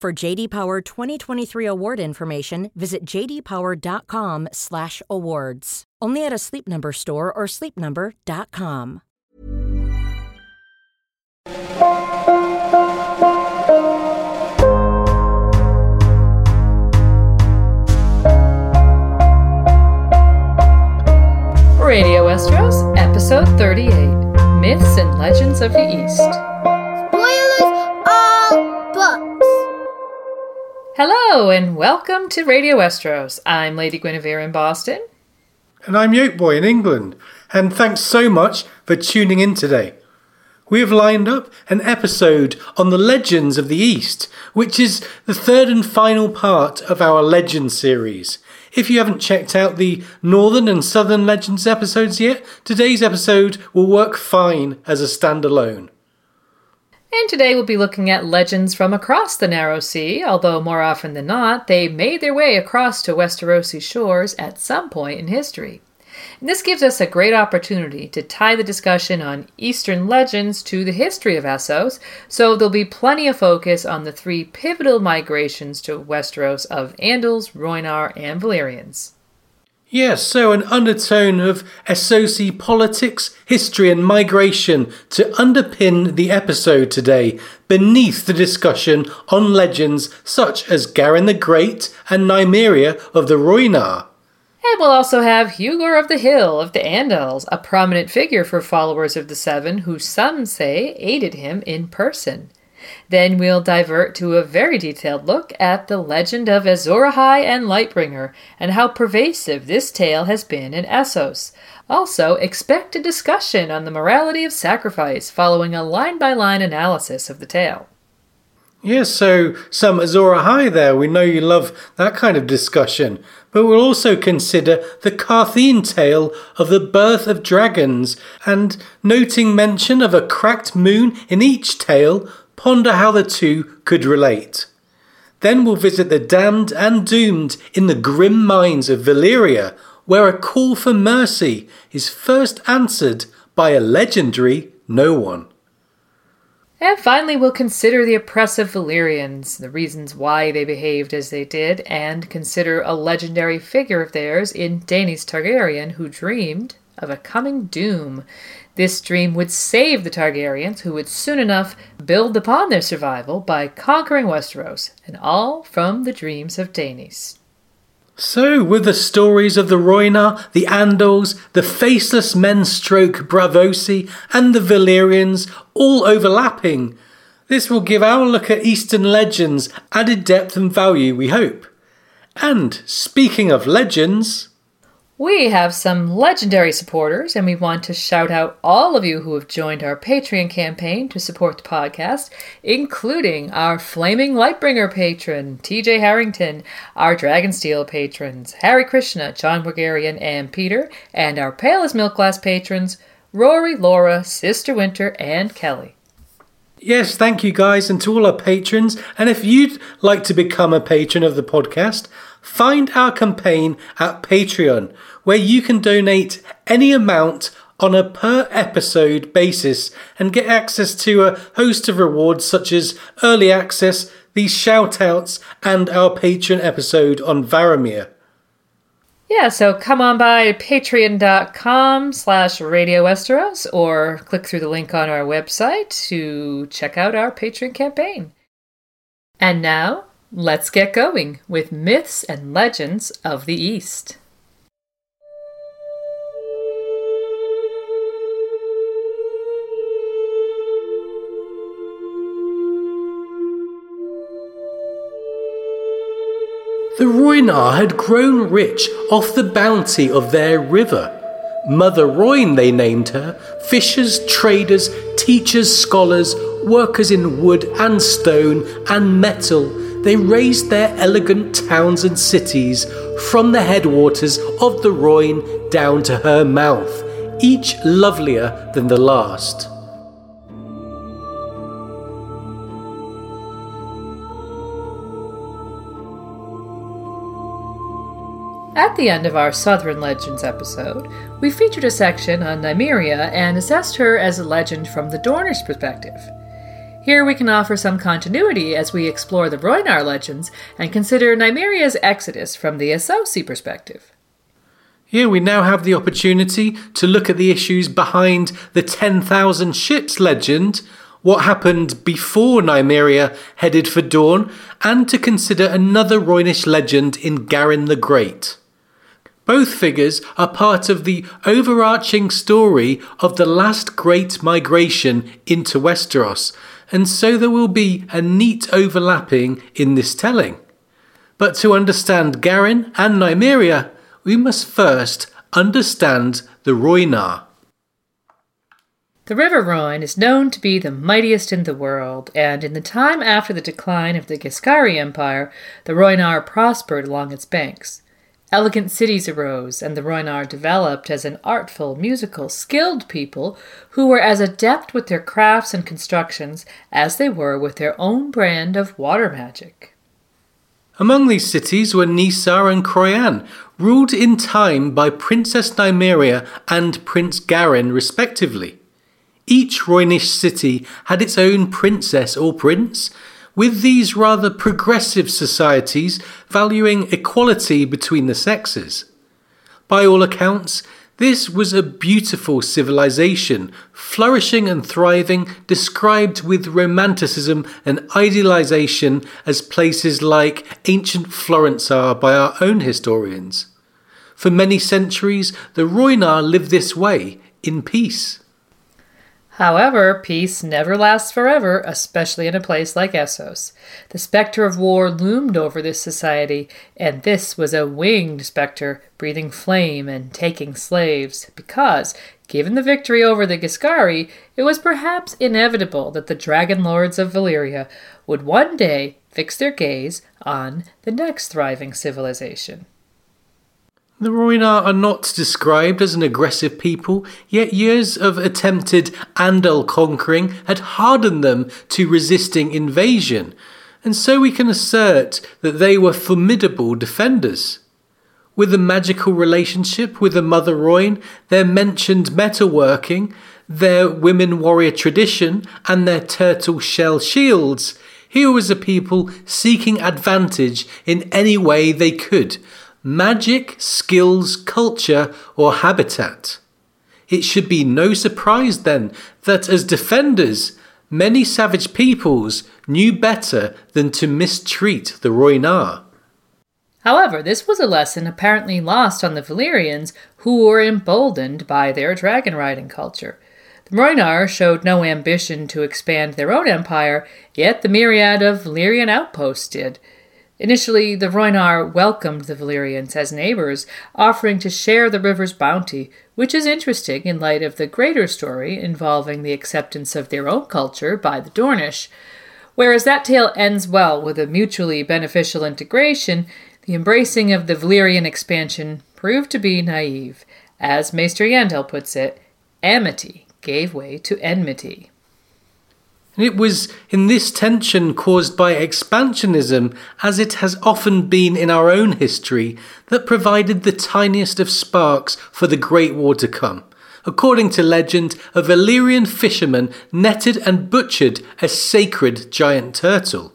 For JD Power 2023 award information, visit jdpower.com/awards. Only at a Sleep Number store or sleepnumber.com. Radio Westeros, episode 38 Myths and Legends of the East. Hello, and welcome to Radio Westeros. I'm Lady Guinevere in Boston. And I'm Yoke Boy in England. And thanks so much for tuning in today. We have lined up an episode on the legends of the East, which is the third and final part of our Legend series. If you haven't checked out the Northern and Southern Legends episodes yet, today's episode will work fine as a standalone. And today we'll be looking at legends from across the Narrow Sea, although more often than not, they made their way across to Westerosi shores at some point in history. And this gives us a great opportunity to tie the discussion on Eastern legends to the history of Essos, so there'll be plenty of focus on the three pivotal migrations to Westeros of Andals, Rhoynar, and Valyrians. Yes, so an undertone of Essosi politics, history, and migration to underpin the episode today, beneath the discussion on legends such as Garin the Great and Nymeria of the Rhoynar. And we'll also have Hugor of the Hill of the Andals, a prominent figure for followers of the Seven who some say aided him in person. Then we'll divert to a very detailed look at the legend of Azor Ahai and Lightbringer and how pervasive this tale has been in Essos. Also, expect a discussion on the morality of sacrifice following a line by line analysis of the tale. Yes, so some Azor Ahai there. We know you love that kind of discussion. But we'll also consider the Qartheen tale of the birth of dragons, and noting mention of a cracked moon in each tale, ponder how the two could relate. Then we'll visit the damned and doomed in the grim mines of Valyria, where a call for mercy is first answered by a legendary no one. And finally, we'll consider the oppressive Valyrians, the reasons why they behaved as they did, and consider a legendary figure of theirs in Daenys Targaryen who dreamed of a coming doom. This dream would save the Targaryens, who would soon enough build upon their survival by conquering Westeros, and all from the dreams of Daenys. So, with the stories of the Rhoynar, the Andals, the Faceless Men stroke Braavosi, and the Valyrians all overlapping, this will give our look at Eastern legends added depth and value, we hope. And speaking of legends, We have some legendary supporters, and we want to shout out all of you who have joined our Patreon campaign to support the podcast, including our Flaming Lightbringer patron, TJ Harrington, our Dragonsteel patrons, Harry Krishna, John Bulgarian, and Peter, and our Pale as Milk Glass patrons, Rory, Laura, Sister Winter, and Kelly. Yes, thank you guys, and to all our patrons. And if you'd like to become a patron of the podcast, find our campaign at Patreon, where you can donate any amount on a per episode basis and get access to a host of rewards such as early access, these shout outs, and our patron episode on Varamir. Yeah, so come on by patreon.com slash Radio Westeros or click through the link on our website to check out our Patreon campaign. And now, let's get going with myths and legends of the East. The Rhoynar had grown rich off the bounty of their river. Mother Rhoyne, they named her. Fishers, traders, teachers, scholars, workers in wood and stone and metal, they raised their elegant towns and cities from the headwaters of the Rhoyne down to her mouth, each lovelier than the last. At the end of our Southern Legends episode, we featured a section on Nymeria and assessed her as a legend from the Dornish perspective. Here we can offer some continuity as we explore the Rhoynar legends and consider Nymeria's exodus from the Essosi perspective. Here we now have the opportunity to look at the issues behind the 10,000 ships legend, what happened before Nymeria headed for Dorne, and to consider another Rhoynish legend in Garin the Great. Both figures are part of the overarching story of the last great migration into Westeros, and so there will be a neat overlapping in this telling. But to understand Garin and Nymeria, we must first understand the Rhoynar. The River Rhoyne is known to be the mightiest in the world, and in the time after the decline of the Giscari Empire, the Rhoynar prospered along its banks. Elegant cities arose, and the Rhoynar developed as an artful, musical, skilled people who were as adept with their crafts and constructions as they were with their own brand of water magic. Among these cities were Ny Sar and Chroyane, ruled in time by Princess Nymeria and Prince Garin, respectively. Each Rhoynish city had its own princess or prince, with these rather progressive societies valuing equality between the sexes. By all accounts, this was a beautiful civilization, flourishing and thriving, described with romanticism and idealization as places like ancient Florence are by our own historians. For many centuries, the Rhoynar lived this way, in peace. However, peace never lasts forever, especially in a place like Essos. The specter of war loomed over this society, and this was a winged specter, breathing flame and taking slaves, because, given the victory over the Giscari, it was perhaps inevitable that the dragon lords of Valyria would one day fix their gaze on the next thriving civilization. The Rhoynar are not described as an aggressive people, yet years of attempted Andal conquering had hardened them to resisting invasion, and so we can assert that they were formidable defenders. With a magical relationship with the Mother Rhoyne, their mentioned metalworking, their women warrior tradition, and their turtle shell shields, here was a people seeking advantage in any way they could, magic, skills, culture, or habitat. It should be no surprise then that as defenders, many savage peoples knew better than to mistreat the Rhoynar. However, this was a lesson apparently lost on the Valyrians, who were emboldened by their dragon riding culture. The Rhoynar showed no ambition to expand their own empire, yet the myriad of Valyrian outposts did. Initially, the Rhoynar welcomed the Valyrians as neighbors, offering to share the river's bounty, which is interesting in light of the greater story involving the acceptance of their own culture by the Dornish. Whereas that tale ends well with a mutually beneficial integration, the embracing of the Valyrian expansion proved to be naive. As Maester Yandel puts it, amity gave way to enmity. And it was in this tension caused by expansionism, as it has often been in our own history, that provided the tiniest of sparks for the Great War to come. According to legend, a Valyrian fisherman netted and butchered a sacred giant turtle.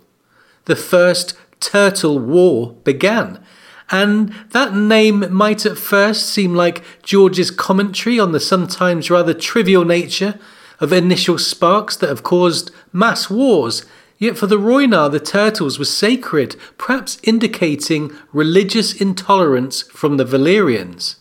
The first Turtle War began, and that name might at first seem like George's commentary on the sometimes rather trivial nature of initial sparks that have caused mass wars, Yet for the Rhoynar the turtles were sacred, perhaps indicating religious intolerance from the Valyrians.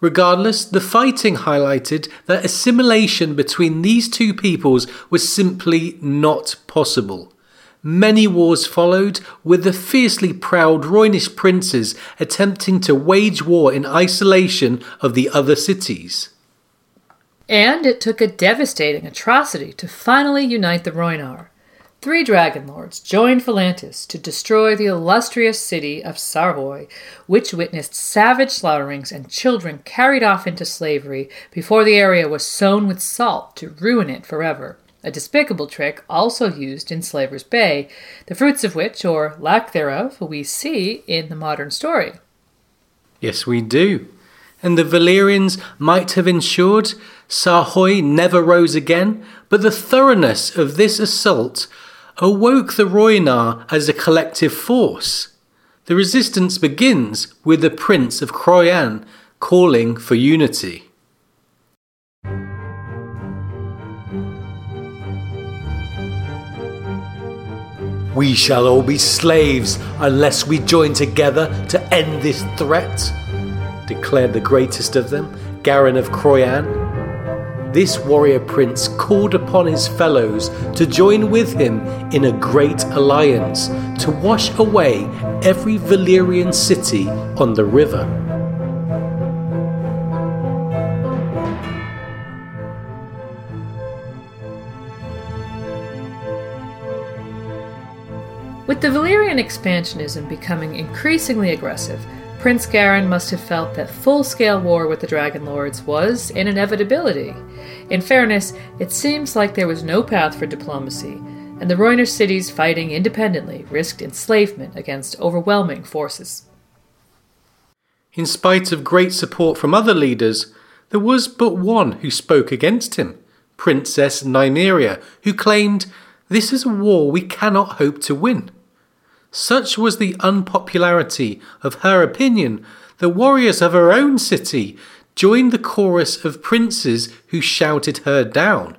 Regardless, the fighting highlighted that assimilation between these two peoples was simply not possible. Many wars followed, with the fiercely proud Rhoynish princes attempting to wage war in isolation of the other cities. And it took a devastating atrocity to finally unite the Rhoynar. Three dragon lords joined Volantis to destroy the illustrious city of Sarhoy, which witnessed savage slaughterings and children carried off into slavery before the area was sown with salt to ruin it forever. A despicable trick also used in Slaver's Bay, the fruits of which, or lack thereof, we see in the modern story. Yes, we do. And the Valyrians might have ensured Sarhoy never rose again, but the thoroughness of this assault awoke the Rhoynar as a collective force. The resistance begins with the Prince of Chroyane calling for unity. We shall all be slaves unless we join together to end this threat, declared the greatest of them, Garin of Chroyane. This warrior prince called upon his fellows to join with him in a great alliance to wash away every Valyrian city on the river. With the Valyrian expansionism becoming increasingly aggressive, Prince Garin must have felt that full scale war with the Dragon Lords was an inevitability. In fairness, it seems like there was no path for diplomacy, and the Rhoynar cities fighting independently risked enslavement against overwhelming forces. In spite of great support from other leaders, there was but one who spoke against him Princess Nymeria, who claimed, This is a war we cannot hope to win. Such was the unpopularity of her opinion, the warriors of her own city joined the chorus of princes who shouted her down.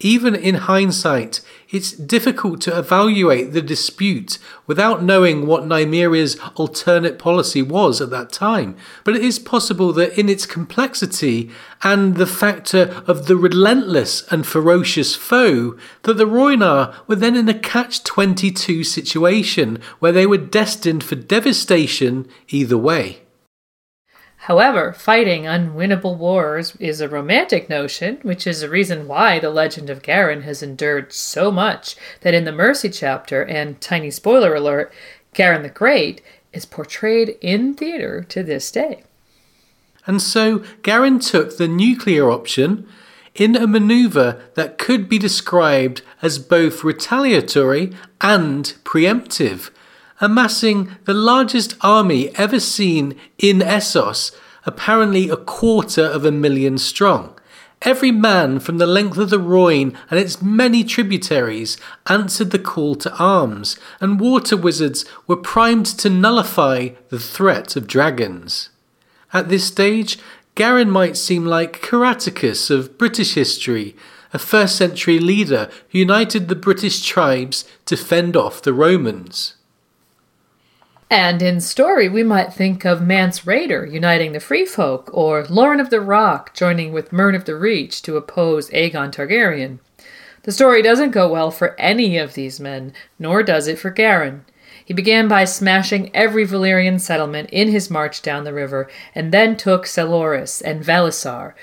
Even in hindsight, it's difficult to evaluate the dispute without knowing what Nymeria's alternate policy was at that time, but it is possible that in its complexity and the factor of the relentless and ferocious foe, that the Rhoynar were then in a catch-22 situation where they were destined for devastation either way. However, fighting unwinnable wars is a romantic notion, which is a reason why the legend of Garin has endured so much that in the Mercy chapter, and tiny spoiler alert, Garin the Great is portrayed in theater to this day. And so Garin took the nuclear option in a maneuver that could be described as both retaliatory and preemptive amassing the largest army ever seen in Essos, apparently a quarter of a million strong. Every man from the length of the Rhoyne and its many tributaries answered the call to arms, and water wizards were primed to nullify the threat of dragons. At this stage, Garin might seem like Caratacus of British history, a first century leader who united the British tribes to fend off the Romans. And in story, we might think of Mance Rayder uniting the Free Folk, or Loren of the Rock joining with Mern of the Reach to oppose Aegon Targaryen. The story doesn't go well for any of these men, nor does it for Garin. He began by smashing every Valyrian settlement in his march down the river, and then took Selhorys and Valysar,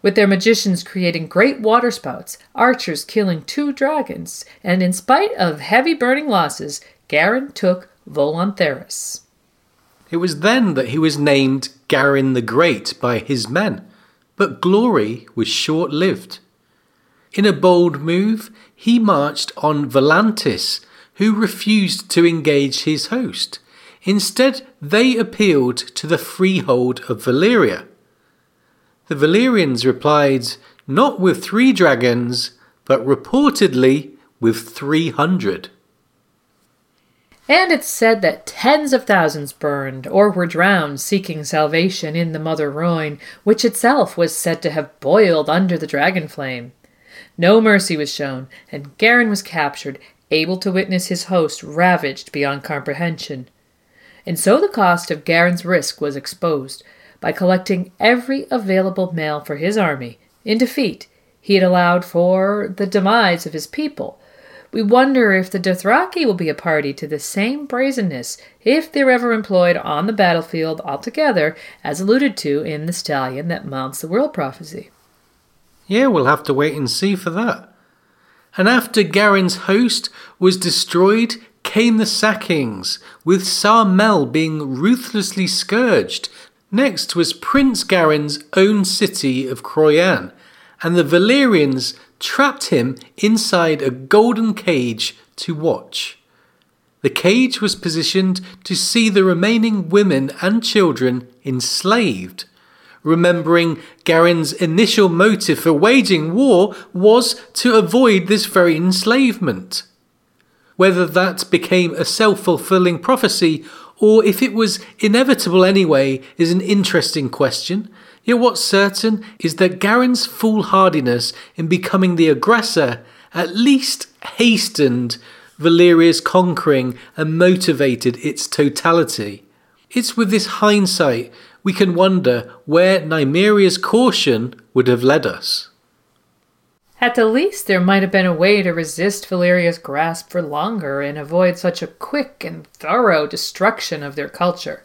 with their magicians creating great waterspouts, archers killing two dragons, and in spite of heavy burning losses, Garin took Volon Therys. It was then that he was named Garin the Great by his men, but glory was short lived. In a bold move, he marched on Volantis, who refused to engage his host. Instead, they appealed to the freehold of Valyria. The Valyrians replied, not with three dragons, but reportedly with three hundred. And it's said that tens of thousands burned or were drowned seeking salvation in the Mother Rhoyne, which itself was said to have boiled under the dragon flame. No mercy was shown, and Garin was captured, able to witness his host ravaged beyond comprehension. And so the cost of Garin's risk was exposed. By collecting every available male for his army, in defeat, he had allowed for the demise of his people. We wonder if the Dothraki will be a party to the same brazenness if they're ever employed on the battlefield altogether, as alluded to in the stallion that mounts the world prophecy. Yeah, we'll have to wait and see for that. And after Garin's host was destroyed, came the sackings, with Sar Mell being ruthlessly scourged. Next was Prince Garin's own city of Chroyane, and the Valyrians trapped him inside a golden cage to watch. The cage was positioned to see the remaining women and children enslaved remembering Garin's initial motive for waging war was to avoid this very enslavement. Whether that became a self fulfilling prophecy or if it was inevitable anyway is an interesting question. Yet what's certain is that Garin's foolhardiness in becoming the aggressor at least hastened Valyria's conquering and motivated its totality. It's with this hindsight we can wonder where Nymeria's caution would have led us. At the least, there might have been a way to resist Valyria's grasp for longer and avoid such a quick and thorough destruction of their culture.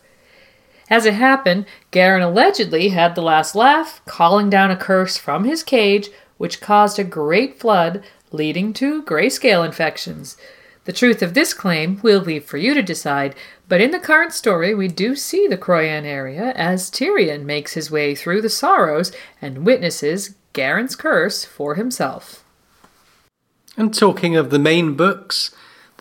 As it happened, Garin allegedly had the last laugh, calling down a curse from his cage, which caused a great flood, leading to grayscale infections. The truth of this claim we'll leave for you to decide, but in the current story we do see the Chroyane area as Tyrion makes his way through the sorrows and witnesses Garin's curse for himself. And talking of the main books,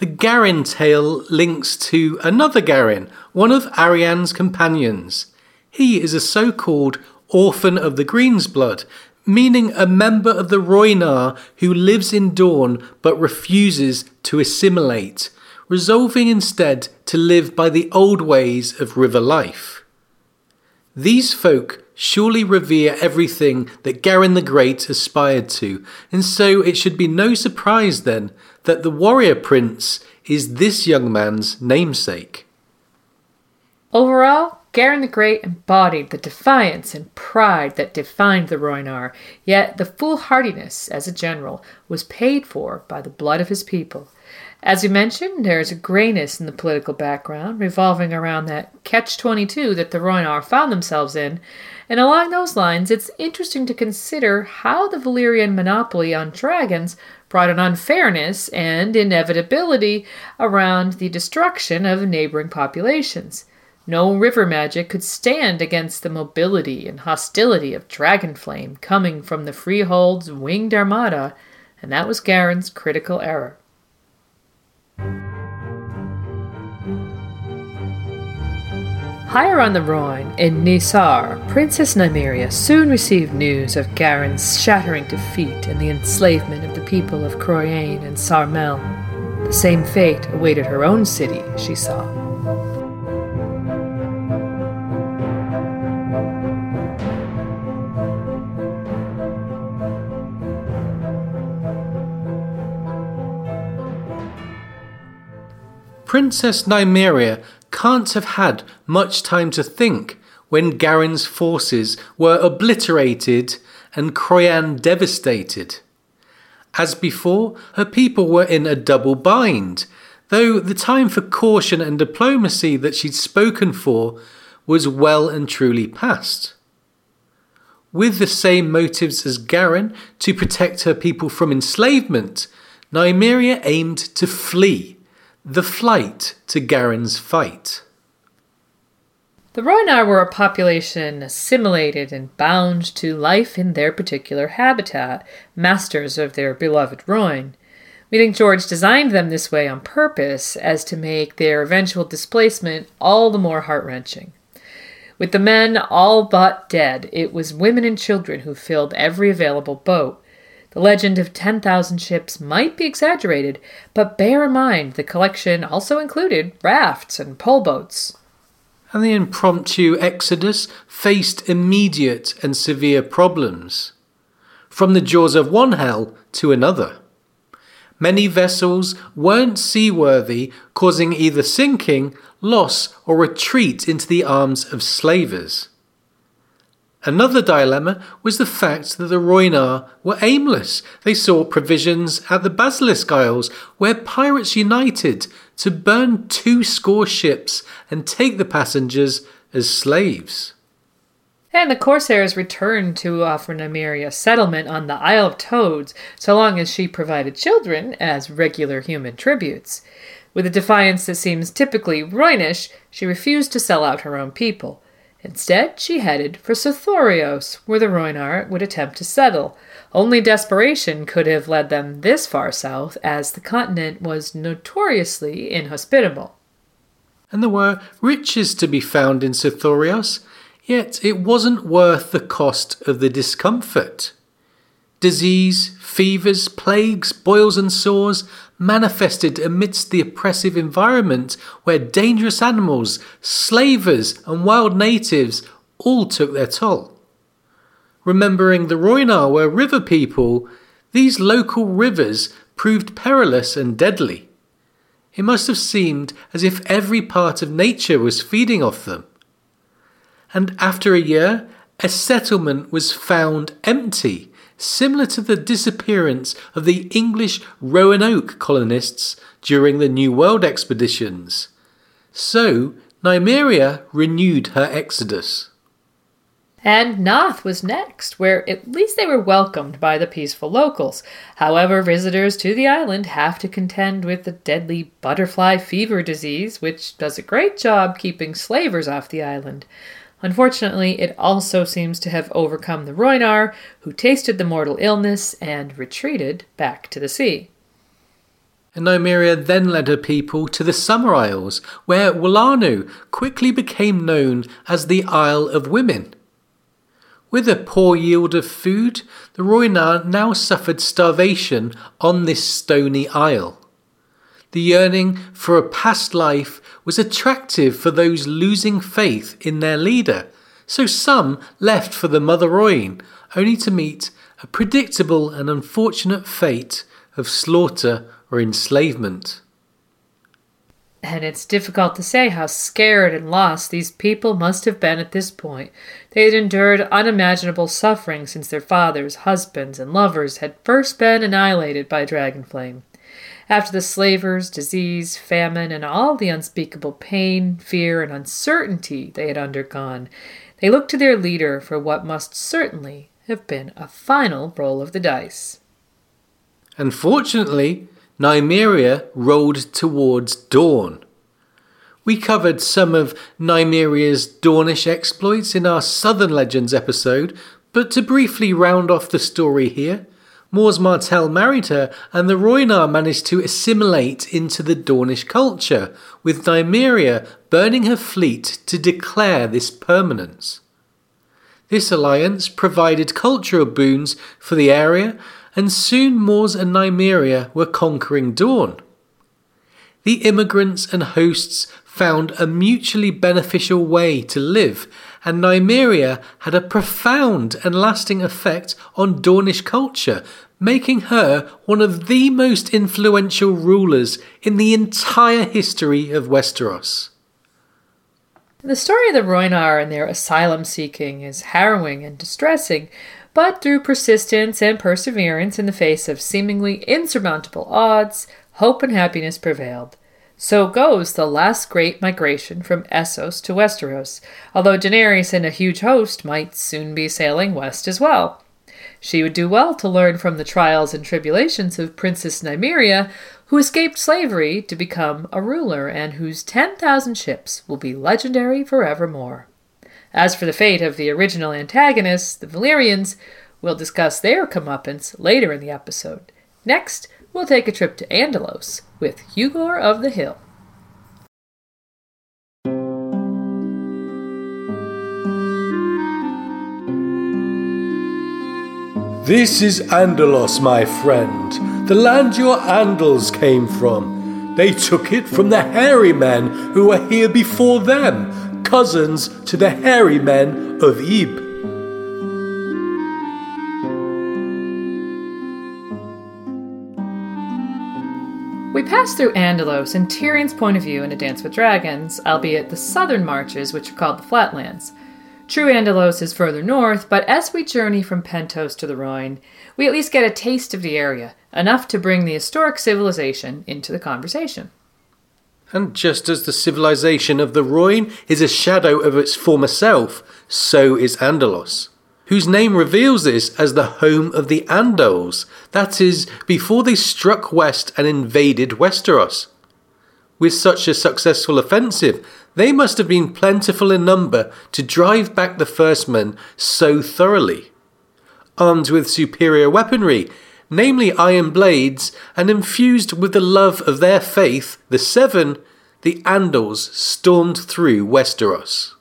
the Garin tale links to another Garin, one of Arianne's companions. He is a so called orphan of the Greensblood, meaning a member of the Rhoynar who lives in Dorne but refuses to assimilate, resolving instead to live by the old ways of river life. These folk surely revere everything that Garin the Great aspired to, and so it should be no surprise then that the warrior prince is this young man's namesake. Overall, Garin the Great embodied the defiance and pride that defined the Rhoynar, yet the foolhardiness, as a general, was paid for by the blood of his people. As we mentioned, there is a grayness in the political background revolving around that catch 22 that the Rhoynar found themselves in, and along those lines, it's interesting to consider how the Valyrian monopoly on dragons brought an unfairness and inevitability around the destruction of neighboring populations. No river magic could stand against the mobility and hostility of Dragonflame coming from the Freehold's winged armada, and that was Garin's critical error. Higher on the Rhoyne, in Ny Sar, Princess Nymeria soon received news of Garin's shattering defeat and the enslavement of the people of Chroyane and Sar Mell. The same fate awaited her own city, she saw. Princess Nymeria can't have had much time to think when Garin's forces were obliterated and Chroyane devastated. As before, her people were in a double bind, though the time for caution and diplomacy that she'd spoken for was well and truly past. With the same motives as Garin to protect her people from enslavement, Nymeria aimed to flee the Flight to Garin's Fight. The Rhoynar were a population assimilated and bound to life in their particular habitat, masters of their beloved Rhoyne. We think George designed them this way on purpose as to make their eventual displacement all the more heart wrenching. With the men all but dead, it was women and children who filled every available boat, the legend of 10,000 ships might be exaggerated, but bear in mind the collection also included rafts and pole boats. And the impromptu exodus faced immediate and severe problems. from the jaws of one hell to another. Many vessels weren't seaworthy, causing either sinking, loss, or retreat into the arms of slavers. Another dilemma was the fact that the Rhoynar were aimless. They sought provisions at the Basilisk Isles, where pirates united to burn two score ships and take the passengers as slaves. And the Corsairs returned to offer Nymeria a settlement on the Isle of Toads, so long as she provided children as regular human tributes. With a defiance that seems typically Rhoynish, she refused to sell out her own people. Instead, she headed for Sothoryos, where the Rhoynar would attempt to settle. Only desperation could have led them this far south, as the continent was notoriously inhospitable. And there were riches to be found in Sothoryos, yet it wasn't worth the cost of the discomfort. Disease, fevers, plagues, boils, and sores manifested amidst the oppressive environment where dangerous animals, slavers, and wild natives all took their toll. Remembering the Rhoynar were river people, these local rivers proved perilous and deadly. It must have seemed as if every part of nature was feeding off them. And after a year, a settlement was found empty similar to the disappearance of the English Roanoke colonists during the New World expeditions. So, Nymeria renewed her exodus. And Naath was next, where at least they were welcomed by the peaceful locals. However, visitors to the island have to contend with the deadly butterfly fever disease, which does a great job keeping slavers off the island. Unfortunately, it also seems to have overcome the Rhoynar, who tasted the mortal illness and retreated back to the sea. And Nymeria then led her people to the Summer Isles, where Walano quickly became known as the Isle of Women. With a poor yield of food, the Rhoynar now suffered starvation on this stony isle. The yearning for a past life was attractive for those losing faith in their leader, so some left for the Mother Rhoyne, only to meet a predictable and unfortunate fate of slaughter or enslavement. And it's difficult to say how scared and lost these people must have been at this point. They had endured unimaginable suffering since their fathers, husbands, and lovers had first been annihilated by Dragonflame. After the slavers, disease, famine, and all the unspeakable pain, fear, and uncertainty they had undergone, they looked to their leader for what must certainly have been a final roll of the dice. Unfortunately, Nymeria rolled towards Dorne. We covered some of Nymeria's Dornish exploits in our Southern Legends episode, but to briefly round off the story here, Mors Martell married her, and the Rhoynar managed to assimilate into the Dornish culture, with Nymeria burning her fleet to declare this permanence. This alliance provided cultural boons for the area, and soon Mors and Nymeria were conquering Dorne. The immigrants and hosts found a mutually beneficial way to live, and Nymeria had a profound and lasting effect on Dornish culture, making her one of the most influential rulers in the entire history of Westeros. The story of the Rhoynar and their asylum seeking is harrowing and distressing, but through persistence and perseverance in the face of seemingly insurmountable odds, hope and happiness prevailed. So goes the last great migration from Essos to Westeros, although Daenerys and a huge host might soon be sailing west as well. She would do well to learn from the trials and tribulations of Princess Nymeria, who escaped slavery to become a ruler and whose 10,000 ships will be legendary forevermore. As for the fate of the original antagonists, the Valyrians, we'll discuss their comeuppance later in the episode. Next, we'll take a trip to Andalos with Hugor of the Hill. This is Andalos, my friend, the land your Andals came from. They took it from the hairy men who were here before them, cousins to the hairy men of Ib. Pass through Andalos and Tyrion's point of view in A Dance with Dragons, albeit the southern marches, which are called the Flatlands. True Andalos is further north, but as we journey from Pentos to the Rhoyne, we at least get a taste of the area, enough to bring the historic civilization into the conversation. And just as the civilization of the Rhoyne is a shadow of its former self, so is Andalos, whose name reveals this as the home of the Andals, that is, before they struck west and invaded Westeros. With such a successful offensive, they must have been plentiful in number to drive back the first men so thoroughly. Armed with superior weaponry, namely iron blades, and infused with the love of their faith, the Seven, the Andals stormed through Westeros.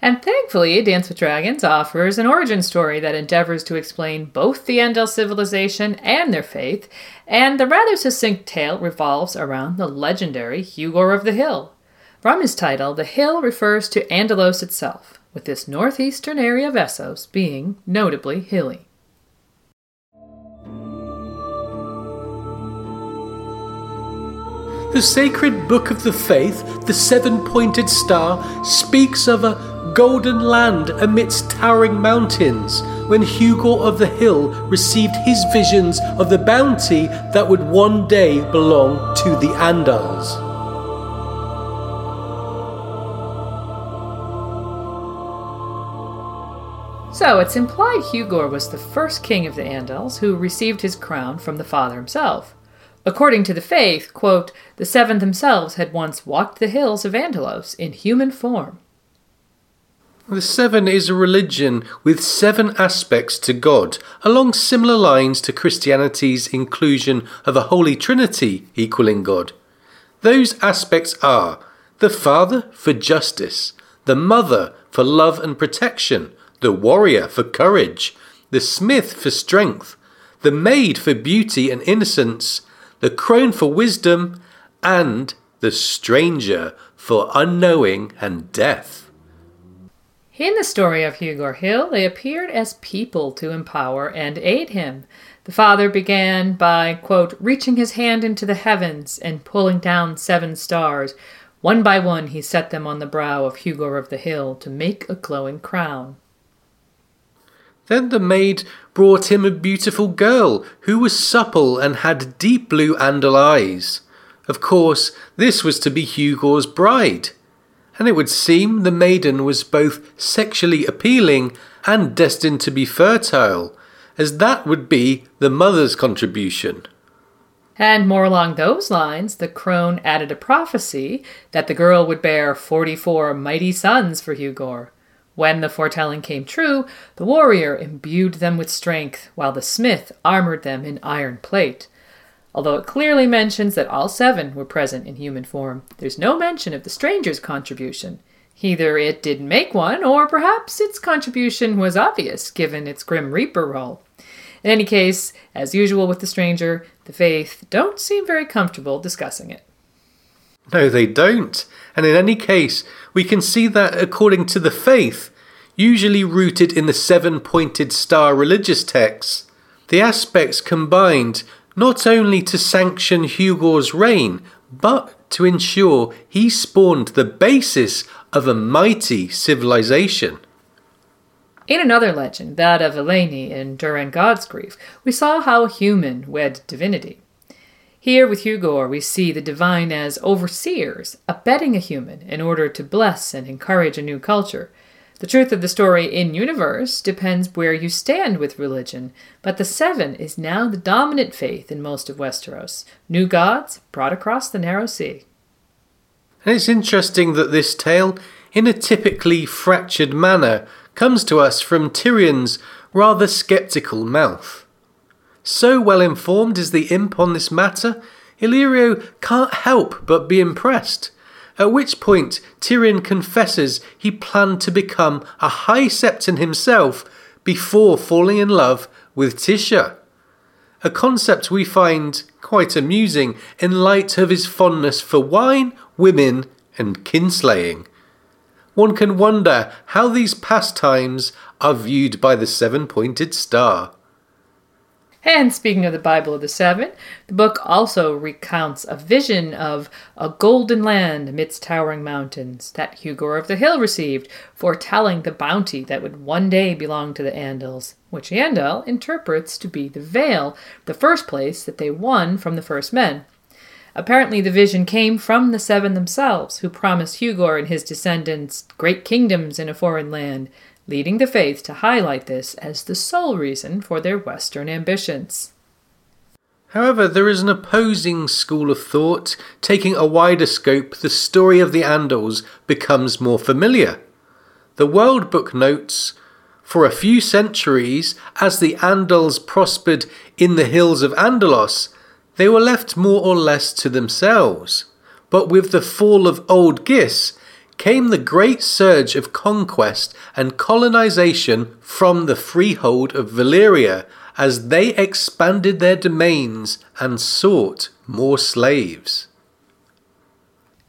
And thankfully, Dance with Dragons offers an origin story that endeavors to explain both the Andal civilization and their faith, and the rather succinct tale revolves around the legendary Hugor of the Hill. From his title, the hill refers to Andalos itself, with this northeastern area of Essos being notably hilly. The sacred book of the faith, the seven pointed star, speaks of a golden land amidst towering mountains when Hugor of the Hill received his visions of the bounty that would one day belong to the Andals. So it's implied Hugor was the first king of the Andals who received his crown from the father himself. According to the faith, quote, the seven themselves had once walked the hills of Andalos in human form. The Seven is a religion with seven aspects to God, along similar lines to Christianity's inclusion of a Holy Trinity equaling God. Those aspects are the Father for justice, the Mother for love and protection, the Warrior for courage, the Smith for strength, the Maid for beauty and innocence, the crone for wisdom, and the stranger for unknowing and death. In the story of Hugor Hill, they appeared as people to empower and aid him. The father began by, quote, reaching his hand into the heavens and pulling down seven stars. One by one, he set them on the brow of Hugor of the Hill to make a glowing crown. Then the maid brought him a beautiful girl who was supple and had deep blue andal eyes. Of course, this was to be Hugor's bride. And it would seem the maiden was both sexually appealing and destined to be fertile, as that would be the mother's contribution. And more along those lines, the crone added a prophecy that the girl would bear 44 mighty sons for Hugor. When the foretelling came true, the warrior imbued them with strength, while the smith armored them in iron plate. Although it clearly mentions that all seven were present in human form, there's no mention of the stranger's contribution. Either it didn't make one, or perhaps its contribution was obvious given its Grim Reaper role. In any case, as usual with the stranger, the faith don't seem very comfortable discussing it. No, they don't. And in any case, we can see that according to the faith, usually rooted in the seven pointed star religious texts, the aspects combined not only to sanction Hugor's reign, but to ensure he spawned the basis of a mighty civilization. In another legend, that of Elenei in Durran Godsgrief, we saw how human wed divinity. Here with Hugor, we see the divine as overseers, abetting a human in order to bless and encourage a new culture. The truth of the story in universe depends where you stand with religion, but the Seven is now the dominant faith in most of Westeros. New gods brought across the narrow sea. And it's interesting that this tale, in a typically fractured manner, comes to us from Tyrion's rather sceptical mouth. So well informed is the imp on this matter, Illyrio can't help but be impressed. At which point Tyrion confesses he planned to become a High Septon himself before falling in love with Tysha. A concept we find quite amusing in light of his fondness for wine, women, and kinslaying. One can wonder how these pastimes are viewed by the seven pointed star. And speaking of the Bible of the Seven, the book also recounts a vision of a golden land amidst towering mountains that Hugor of the Hill received, foretelling the bounty that would one day belong to the Andals, which Yandel interprets to be the Vale, the first place that they won from the first men. Apparently, the vision came from the Seven themselves, who promised Hugor and his descendants great kingdoms in a foreign land, leading the faith to highlight this as the sole reason for their Western ambitions. However, there is an opposing school of thought. Taking a wider scope, the story of the Andals becomes more familiar. The World Book notes For a few centuries, as the Andals prospered in the hills of Andalos, they were left more or less to themselves. But with the fall of Old Gis, came the great surge of conquest and colonization from the freehold of Valyria as they expanded their domains and sought more slaves.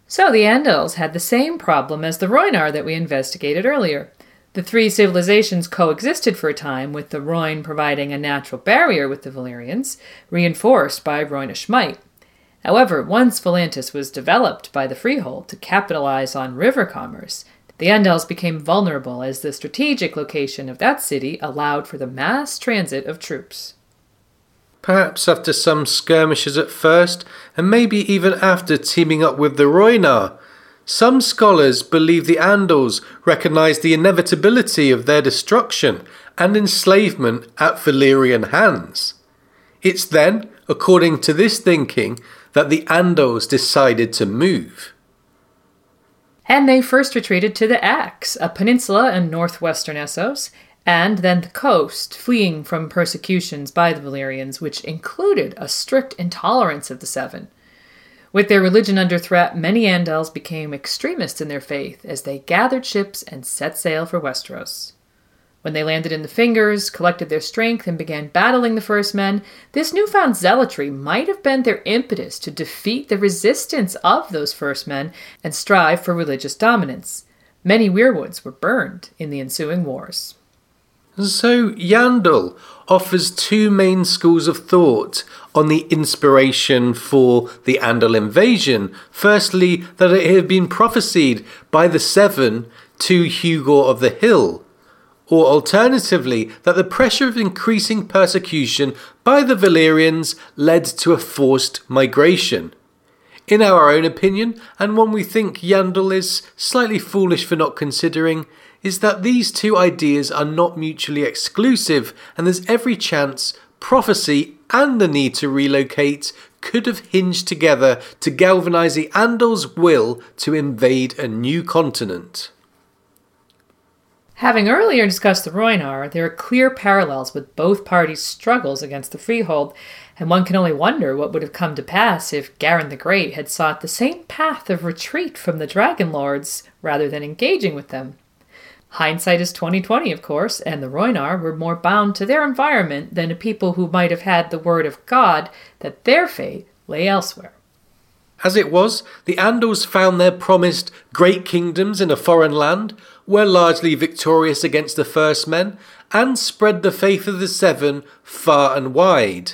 So the Andals had the same problem as the Rhoynar that we investigated earlier. The three civilizations coexisted for a time, with the Rhoyne providing a natural barrier with the Valyrians, reinforced by Rhoynish might. However, once Volantis was developed by the Freehold to capitalize on river commerce, the Andals became vulnerable as the strategic location of that city allowed for the mass transit of troops. Perhaps after some skirmishes at first, and maybe even after teaming up with the Rhoynar, some scholars believe the Andals recognized the inevitability of their destruction and enslavement at Valyrian hands. It's then, according to this thinking, that the Andals decided to move. And they first retreated to the Axe, a peninsula in northwestern Essos, and then the coast, fleeing from persecutions by the Valyrians, which included a strict intolerance of the Seven. With their religion under threat, many Andals became extremists in their faith as they gathered ships and set sail for Westeros. When they landed in the Fingers, collected their strength, and began battling the First Men, this newfound zealotry might have been their impetus to defeat the resistance of those First Men and strive for religious dominance. Many weirwoods were burned in the ensuing wars. So, Yandel offers two main schools of thought on the inspiration for the Andal invasion. Firstly, that it had been prophesied by the Seven to Hugor of the Hill or alternatively, that the pressure of increasing persecution by the Valyrians led to a forced migration. In our own opinion, and one we think Yandel is slightly foolish for not considering, is that these two ideas are not mutually exclusive, and there's every chance prophecy and the need to relocate could have hinged together to galvanize the Andal's will to invade a new continent. Having earlier discussed the Rhoynar, there are clear parallels with both parties' struggles against the Freehold, and one can only wonder what would have come to pass if Garin the Great had sought the same path of retreat from the Dragon Lords rather than engaging with them. Hindsight is 2020, of course, and the Rhoynar were more bound to their environment than a people who might have had the word of God that their fate lay elsewhere. As it was, the Andals found their promised great kingdoms in a foreign land, were largely victorious against the First Men, and spread the faith of the Seven far and wide.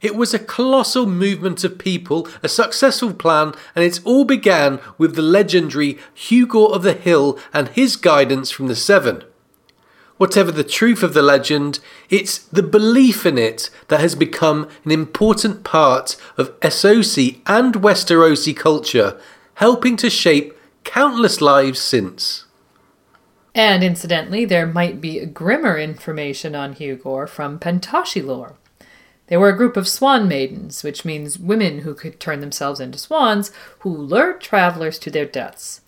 It was a colossal movement of people, a successful plan, and it all began with the legendary Hugor of the Hill and his guidance from the Seven. Whatever the truth of the legend, it's the belief in it that has become an important part of Essosi and Westerosi culture, helping to shape countless lives since. And incidentally, there might be grimmer information on Hugor from Pentoshi lore. They were a group of swan maidens, which means women who could turn themselves into swans, who lured travelers to their deaths.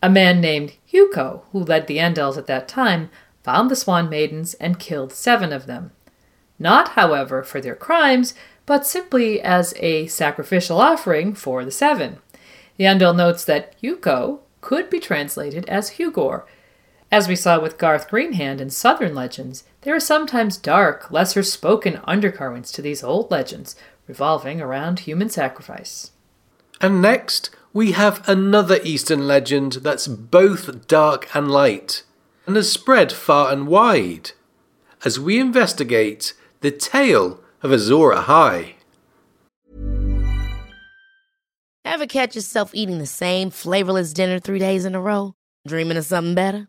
A man named Hewko, who led the Andals at that time, found the Swan Maidens and killed seven of them. Not, however, for their crimes, but simply as a sacrificial offering for the seven. Yandel notes that Hewko could be translated as Hugor. As we saw with Garth Greenhand in Southern legends, there are sometimes dark, lesser spoken undercurrents to these old legends, revolving around human sacrifice. And next, we have another Eastern legend that's both dark and light and has spread far and wide. As we investigate the tale of Azor Ahai. Ever catch yourself eating the same flavorless dinner three days in a row? Dreaming of something better?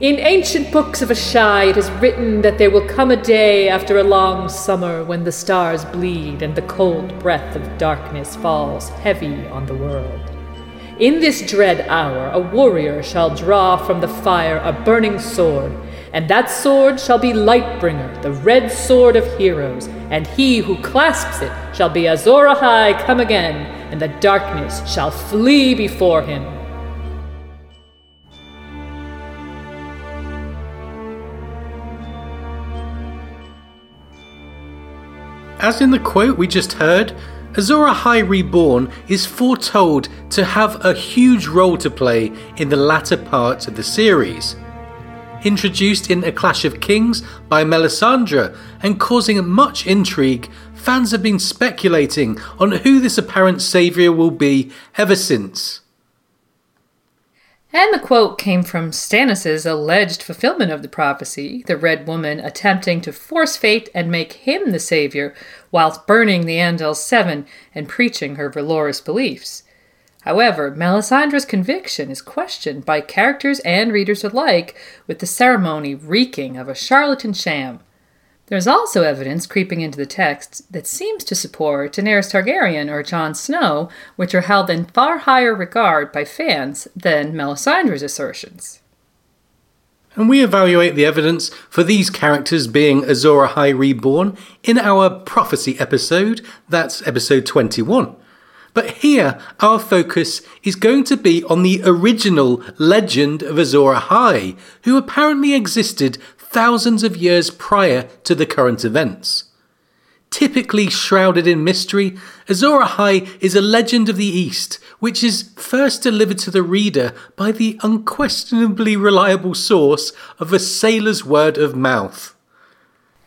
In ancient books of Asshai, it is written that there will come a day after a long summer when the stars bleed and the cold breath of darkness falls heavy on the world. In this dread hour, a warrior shall draw from the fire a burning sword, and that sword shall be Lightbringer, the red sword of heroes, and he who clasps it shall be Azor Ahai come again, and the darkness shall flee before him. As in the quote we just heard, Azor Ahai Reborn is foretold to have a huge role to play in the latter parts of the series. Introduced in A Clash of Kings by Melisandre and causing much intrigue, fans have been speculating on who this apparent saviour will be ever since. And the quote came from Stannis' alleged fulfillment of the prophecy, the Red Woman attempting to force fate and make him the savior, whilst burning the Andal Seven and preaching her Valorous beliefs. However, Melisandre's conviction is questioned by characters and readers alike, with the ceremony reeking of a charlatan sham. There's also evidence creeping into the text that seems to support Daenerys Targaryen or Jon Snow, which are held in far higher regard by fans than Melisandre's assertions. And we evaluate the evidence for these characters being Azor Ahai Reborn in our prophecy episode, that's episode 21. But here, our focus is going to be on the original legend of Azor Ahai, who apparently existed thousands of years prior to the current events. Typically shrouded in mystery, Azor Ahai is a legend of the East, which is first delivered to the reader by the unquestionably reliable source of a sailor's word of mouth.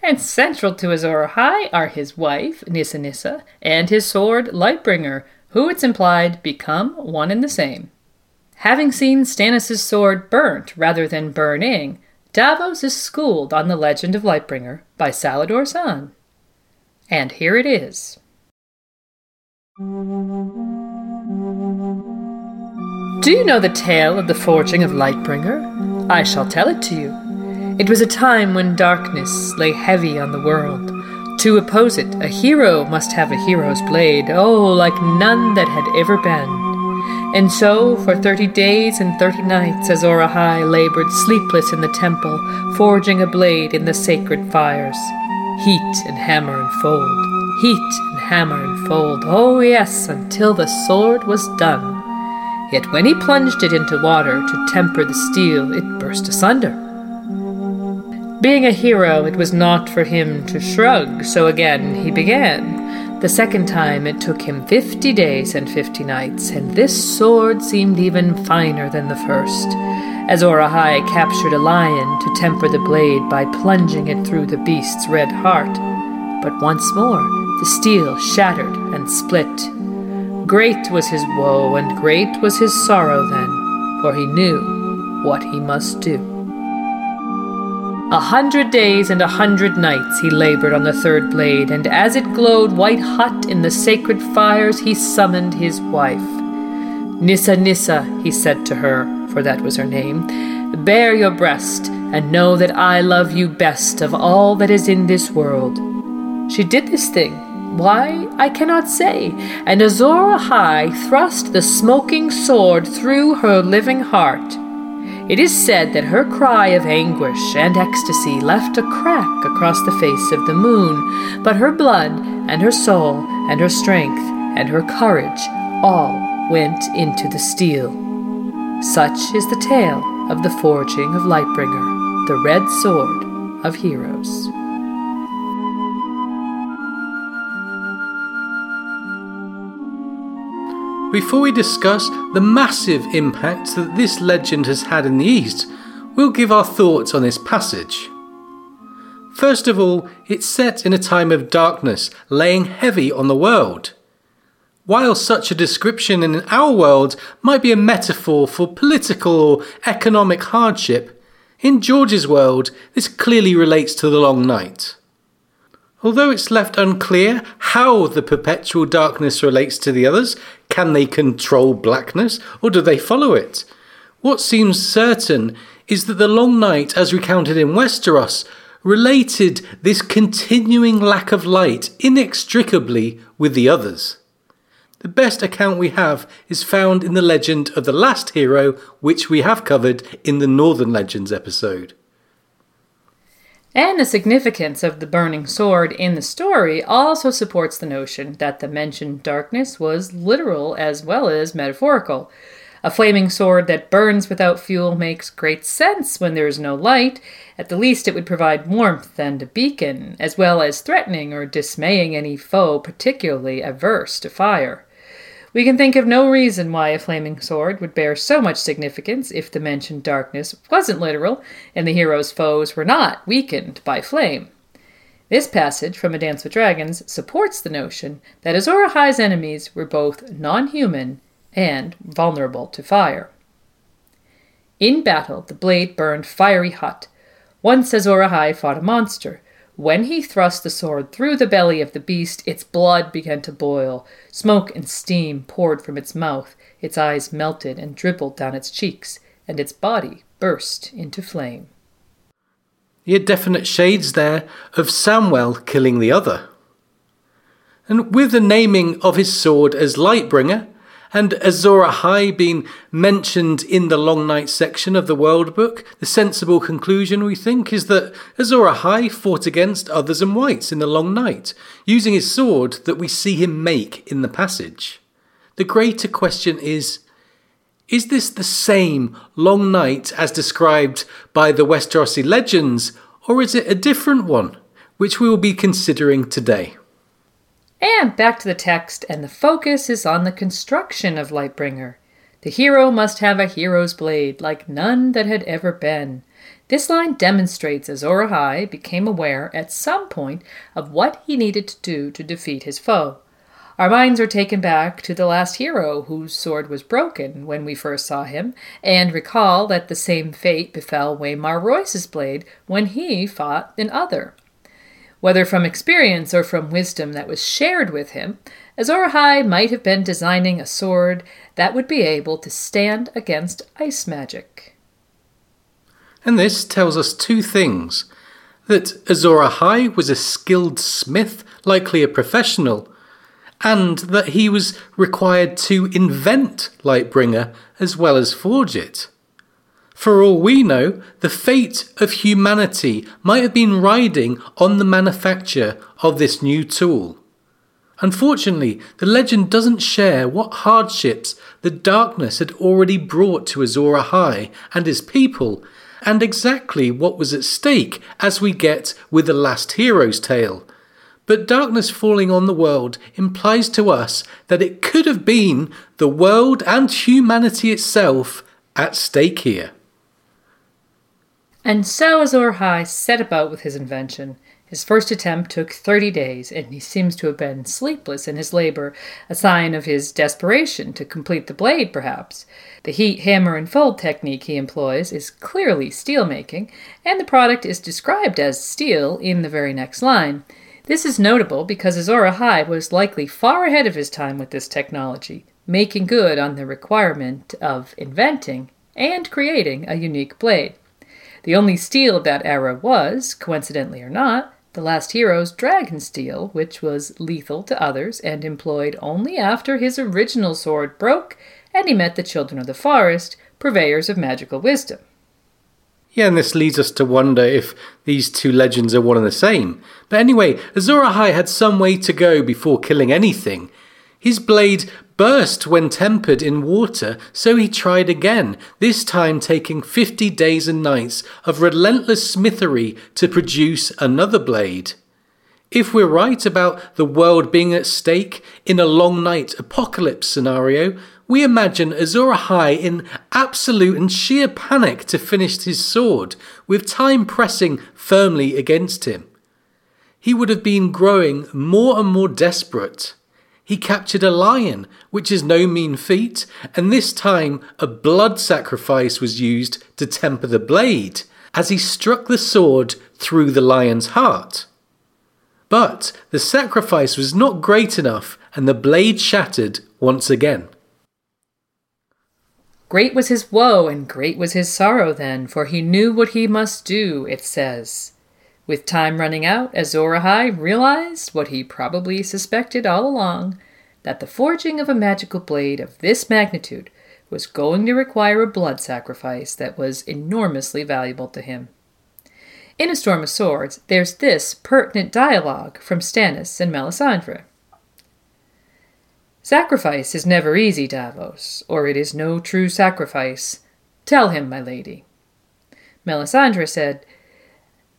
And central to Azor Ahai are his wife, Nissa Nissa, and his sword, Lightbringer, who it's implied become one and the same. Having seen Stannis' sword burnt rather than burning, Davos is schooled on the legend of Lightbringer by Salladhor Saan. And here it is. Do you know the tale of the forging of Lightbringer? I shall tell it to you. It was a time when darkness lay heavy on the world. To oppose it, a hero must have a hero's blade, oh, like none that had ever been. And so, for thirty days and thirty nights, Azor Ahai labored sleepless in the temple, forging a blade in the sacred fires. Heat and hammer and fold, heat and hammer and fold, oh yes, until the sword was done. Yet when he plunged it into water to temper the steel, it burst asunder. Being a hero, it was not for him to shrug, so again he began. The second time it took him fifty days and fifty nights, and this sword seemed even finer than the first. Azor Ahai captured a lion to temper the blade by plunging it through the beast's red heart. But once more the steel shattered and split. Great was his woe, and great was his sorrow then, for he knew what he must do. A hundred days and a hundred nights he labored on the third blade, and as it glowed white hot in the sacred fires, he summoned his wife. Nissa Nissa, he said to her, for that was her name, bare your breast, and know that I love you best of all that is in this world. She did this thing. Why, I cannot say. And Azor Ahai thrust the smoking sword through her living heart. It is said that her cry of anguish and ecstasy left a crack across the face of the moon, but her blood and her soul and her strength and her courage all went into the steel. Such is the tale of the forging of Lightbringer, the red sword of heroes. Before we discuss the massive impact that this legend has had in the East, we'll give our thoughts on this passage. First of all, it's set in a time of darkness, laying heavy on the world. While such a description in our world might be a metaphor for political or economic hardship, in George's world this clearly relates to the long night. Although it's left unclear how the perpetual darkness relates to the others, can they control blackness or do they follow it? What seems certain is that the long night, as recounted in Westeros, related this continuing lack of light inextricably with the others. The best account we have is found in the legend of the last hero, which we have covered in the Northern Legends episode. And the significance of the burning sword in the story also supports the notion that the mentioned darkness was literal as well as metaphorical. A flaming sword that burns without fuel makes great sense when there is no light. At the least, it would provide warmth and a beacon, as well as threatening or dismaying any foe particularly averse to fire. We can think of no reason why a flaming sword would bear so much significance if the mentioned darkness wasn't literal and the hero's foes were not weakened by flame. This passage from A Dance with Dragons supports the notion that Azor Ahai's enemies were both non human and vulnerable to fire. In battle, the blade burned fiery hot. Once Azor Ahai fought a monster when he thrust the sword through the belly of the beast, its blood began to boil. Smoke and steam poured from its mouth, its eyes melted and dribbled down its cheeks, and its body burst into flame. You had definite shades there of Samwell killing the other. And with the naming of his sword as Lightbringer, and Azor Ahai being mentioned in the Long Night section of the World Book, the sensible conclusion, we think, is that Azor Ahai fought against others and whites in the Long Night, using his sword that we see him make in the passage. The greater question is is this the same Long Night as described by the Westerosi legends, or is it a different one, which we will be considering today? And back to the text, and the focus is on the construction of Lightbringer. The hero must have a hero's blade, like none that had ever been. This line demonstrates Azor Ahai became aware at some point of what he needed to do to defeat his foe. Our minds are taken back to the last hero whose sword was broken when we first saw him, and recall that the same fate befell Waymar Royce's blade when he fought an other. Whether from experience or from wisdom that was shared with him, Azor Ahai might have been designing a sword that would be able to stand against ice magic. And this tells us two things that Azor Ahai was a skilled smith, likely a professional, and that he was required to invent Lightbringer as well as forge it. For all we know, the fate of humanity might have been riding on the manufacture of this new tool. Unfortunately, the legend doesn't share what hardships the darkness had already brought to Azor Ahai and his people, and exactly what was at stake as we get with the last hero's tale. But darkness falling on the world implies to us that it could have been the world and humanity itself at stake here. And so Azor Ahai set about with his invention. His first attempt took 30 days, and he seems to have been sleepless in his labor, a sign of his desperation to complete the blade, perhaps. The heat, hammer, and fold technique he employs is clearly steel making, and the product is described as steel in the very next line. This is notable because Azor Ahai was likely far ahead of his time with this technology, making good on the requirement of inventing and creating a unique blade. The only steel of that era was, coincidentally or not, the last hero's dragon steel, which was lethal to others and employed only after his original sword broke and he met the children of the forest, purveyors of magical wisdom. Yeah, and this leads us to wonder if these two legends are one and the same. But anyway, Azor Ahai had some way to go before killing anything. His blade burst when tempered in water, so he tried again, this time taking 50 days and nights of relentless smithery to produce another blade. If we're right about the world being at stake in a long night apocalypse scenario, we imagine Azor Ahai in absolute and sheer panic to finish his sword, with time pressing firmly against him. He would have been growing more and more desperate. He captured a lion, which is no mean feat, and this time a blood sacrifice was used to temper the blade, as he struck the sword through the lion's heart. But the sacrifice was not great enough, and the blade shattered once again. Great was his woe, and great was his sorrow then, for he knew what he must do, it says. With time running out, Azor Ahai realized what he probably suspected all along that the forging of a magical blade of this magnitude was going to require a blood sacrifice that was enormously valuable to him. In A Storm of Swords, there's this pertinent dialogue from Stannis and Melisandre. Sacrifice is never easy, Davos, or it is no true sacrifice. Tell him, my lady. Melisandre said,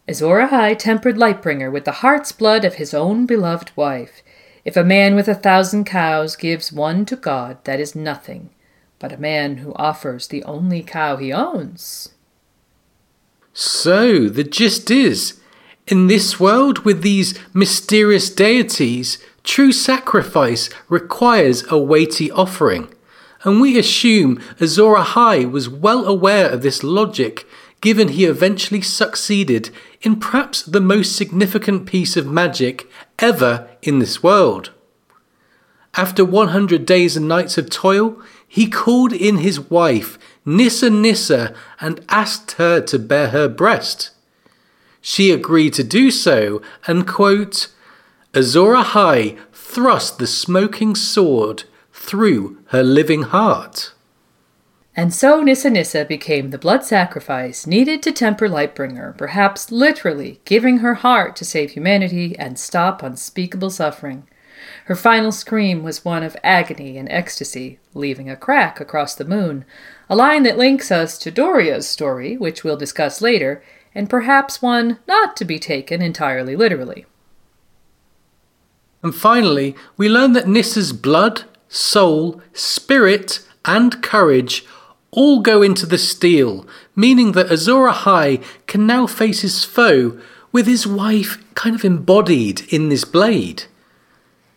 Azor Ahai tempered Lightbringer with the heart's blood of his own beloved wife. If a man with a thousand cows gives one to God, that is nothing, but a man who offers the only cow he owns. So, the gist is in this world with these mysterious deities, True sacrifice requires a weighty offering, and we assume Azor Ahai was well aware of this logic, given he eventually succeeded in perhaps the most significant piece of magic ever in this world. After 100 days and nights of toil, he called in his wife, Nissa Nissa, and asked her to bear her breast. She agreed to do so, and quote, Azor Ahai thrust the smoking sword through her living heart. And so Nissa Nissa became the blood sacrifice needed to temper Lightbringer, perhaps literally giving her heart to save humanity and stop unspeakable suffering. Her final scream was one of agony and ecstasy, leaving a crack across the moon, a line that links us to Doreah's story, which we'll discuss later, and perhaps one not to be taken entirely literally. And finally, we learn that Nissa's blood, soul, spirit, and courage all go into the steel, meaning that Azor Ahai can now face his foe with his wife kind of embodied in this blade.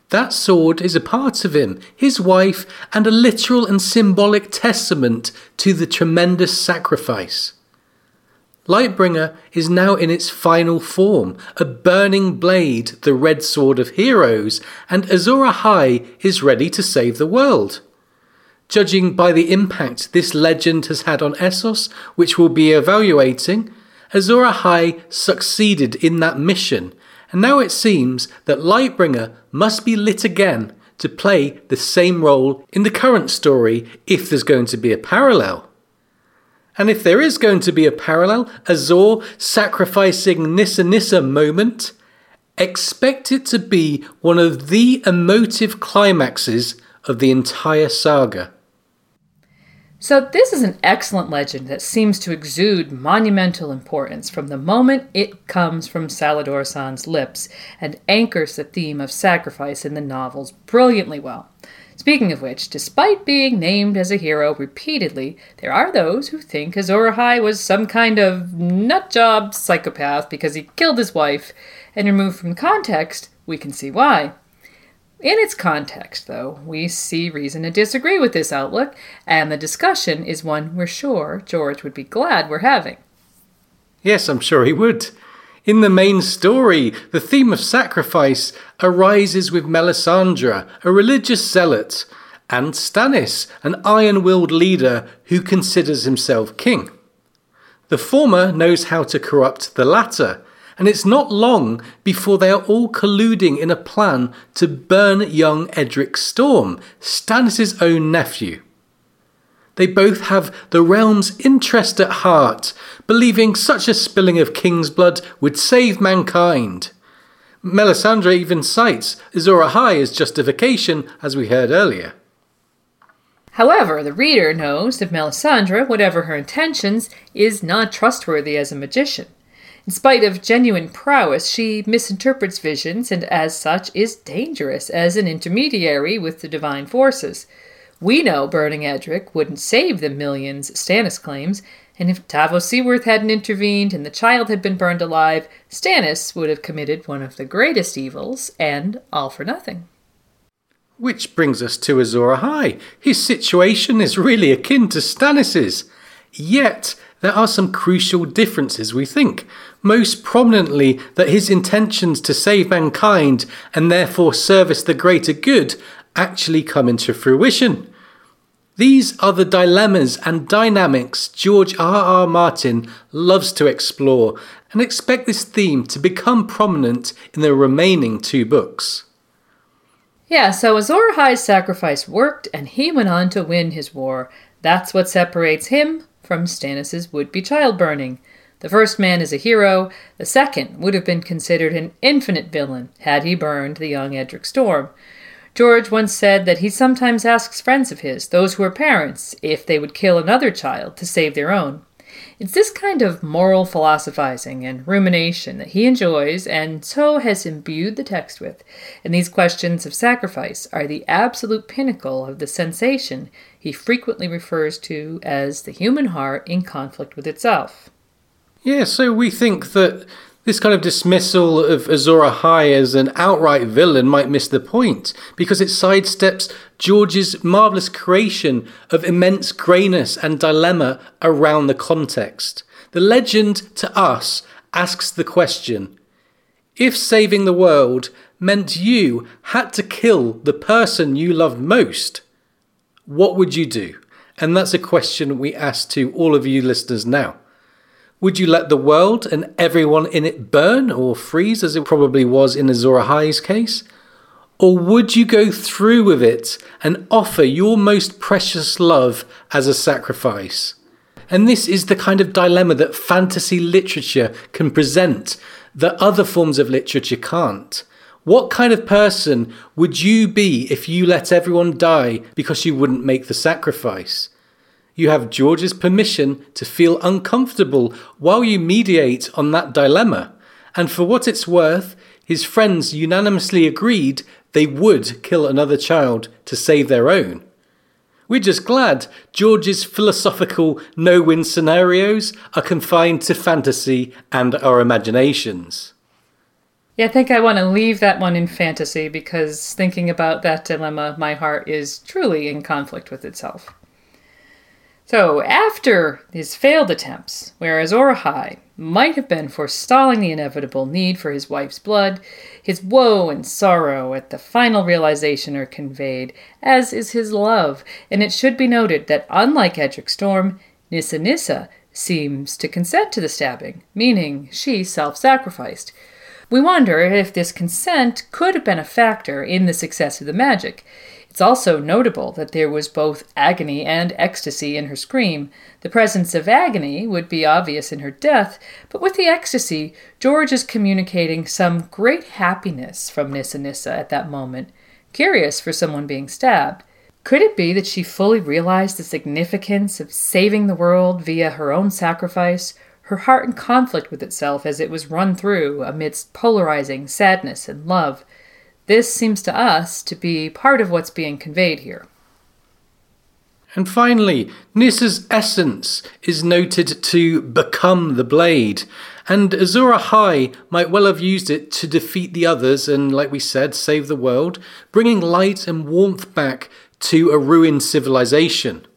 That sword is a part of him, his wife, and a literal and symbolic testament to the tremendous sacrifice. Lightbringer is now in its final form, a burning blade, the red sword of heroes, and Azor Ahai is ready to save the world. Judging by the impact this legend has had on Essos, which we'll be evaluating, Azor Ahai succeeded in that mission, and now it seems that Lightbringer must be lit again to play the same role in the current story if there's going to be a parallel. And if there is going to be a parallel, Azor sacrificing Nissa Nissa moment, expect it to be one of the emotive climaxes of the entire saga. So, this is an excellent legend that seems to exude monumental importance from the moment it comes from Salladhor Saan's lips and anchors the theme of sacrifice in the novels brilliantly well. Speaking of which, despite being named as a hero repeatedly, there are those who think Azor Ahai was some kind of nutjob psychopath because he killed his wife, and removed from context, we can see why. In its context, though, we see reason to disagree with this outlook, and the discussion is one we're sure George would be glad we're having. Yes, I'm sure he would. In the main story, the theme of sacrifice arises with Melisandre, a religious zealot, and Stannis, an iron willed leader who considers himself king. The former knows how to corrupt the latter, and it's not long before they are all colluding in a plan to burn young Edric Storm, Stannis' own nephew. They both have the realm's interest at heart, believing such a spilling of king's blood would save mankind. Melisandre even cites Azor Ahai as justification, as we heard earlier. However, the reader knows that Melisandre, whatever her intentions, is not trustworthy as a magician. In spite of genuine prowess, she misinterprets visions and, as such, is dangerous as an intermediary with the divine forces. We know burning Edric wouldn't save the millions Stannis claims, and if Davos Seaworth hadn't intervened and the child had been burned alive, Stannis would have committed one of the greatest evils, and all for nothing. Which brings us to Azor Ahai. His situation is really akin to Stannis's. Yet, there are some crucial differences, we think. Most prominently, that his intentions to save mankind and therefore service the greater good actually come into fruition. These are the dilemmas and dynamics George R. R. Martin loves to explore, and expect this theme to become prominent in the remaining two books. Yeah, so Azor Ahai's sacrifice worked, and he went on to win his war. That's what separates him from Stannis' would-be child burning. The first man is a hero, the second would have been considered an infinite villain had he burned the young Edric Storm. George once said that he sometimes asks friends of his, those who are parents, if they would kill another child to save their own. It's this kind of moral philosophizing and rumination that he enjoys and so has imbued the text with, and these questions of sacrifice are the absolute pinnacle of the sensation he frequently refers to as the human heart in conflict with itself. Yeah, so we think that this kind of dismissal of Azor Ahai as an outright villain might miss the point, because it sidesteps George's marvellous creation of immense greyness and dilemma around the context. The legend to us asks the question if saving the world meant you had to kill the person you loved most, what would you do? And that's a question we ask to all of you listeners now. Would you let the world and everyone in it burn or freeze, as it probably was in Azor Ahai's case? Or would you go through with it and offer your most precious love as a sacrifice? And this is the kind of dilemma that fantasy literature can present that other forms of literature can't. What kind of person would you be if you let everyone die because you wouldn't make the sacrifice? You have George's permission to feel uncomfortable while you mediate on that dilemma. And for what it's worth, his friends unanimously agreed they would kill another child to save their own. We're just glad George's philosophical no win scenarios are confined to fantasy and our imaginations. Yeah, I think I want to leave that one in fantasy because thinking about that dilemma, my heart is truly in conflict with itself. So, after his failed attempts, where Azor might have been forestalling the inevitable need for his wife's blood, his woe and sorrow at the final realization are conveyed, as is his love, and it should be noted that unlike Edric Storm, Nissa Nissa seems to consent to the stabbing, meaning she self sacrificed. We wonder if this consent could have been a factor in the success of the magic. It's also notable that there was both agony and ecstasy in her scream. The presence of agony would be obvious in her death, but with the ecstasy, George is communicating some great happiness from Nissa Nissa at that moment. Curious for someone being stabbed. Could it be that she fully realized the significance of saving the world via her own sacrifice, her heart in conflict with itself as it was run through amidst polarizing sadness and love? This seems to us to be part of what's being conveyed here. And finally, Nissa's essence is noted to become the blade, and Azor Ahai might well have used it to defeat the others and, like we said, save the world, bringing light and warmth back to a ruined civilization.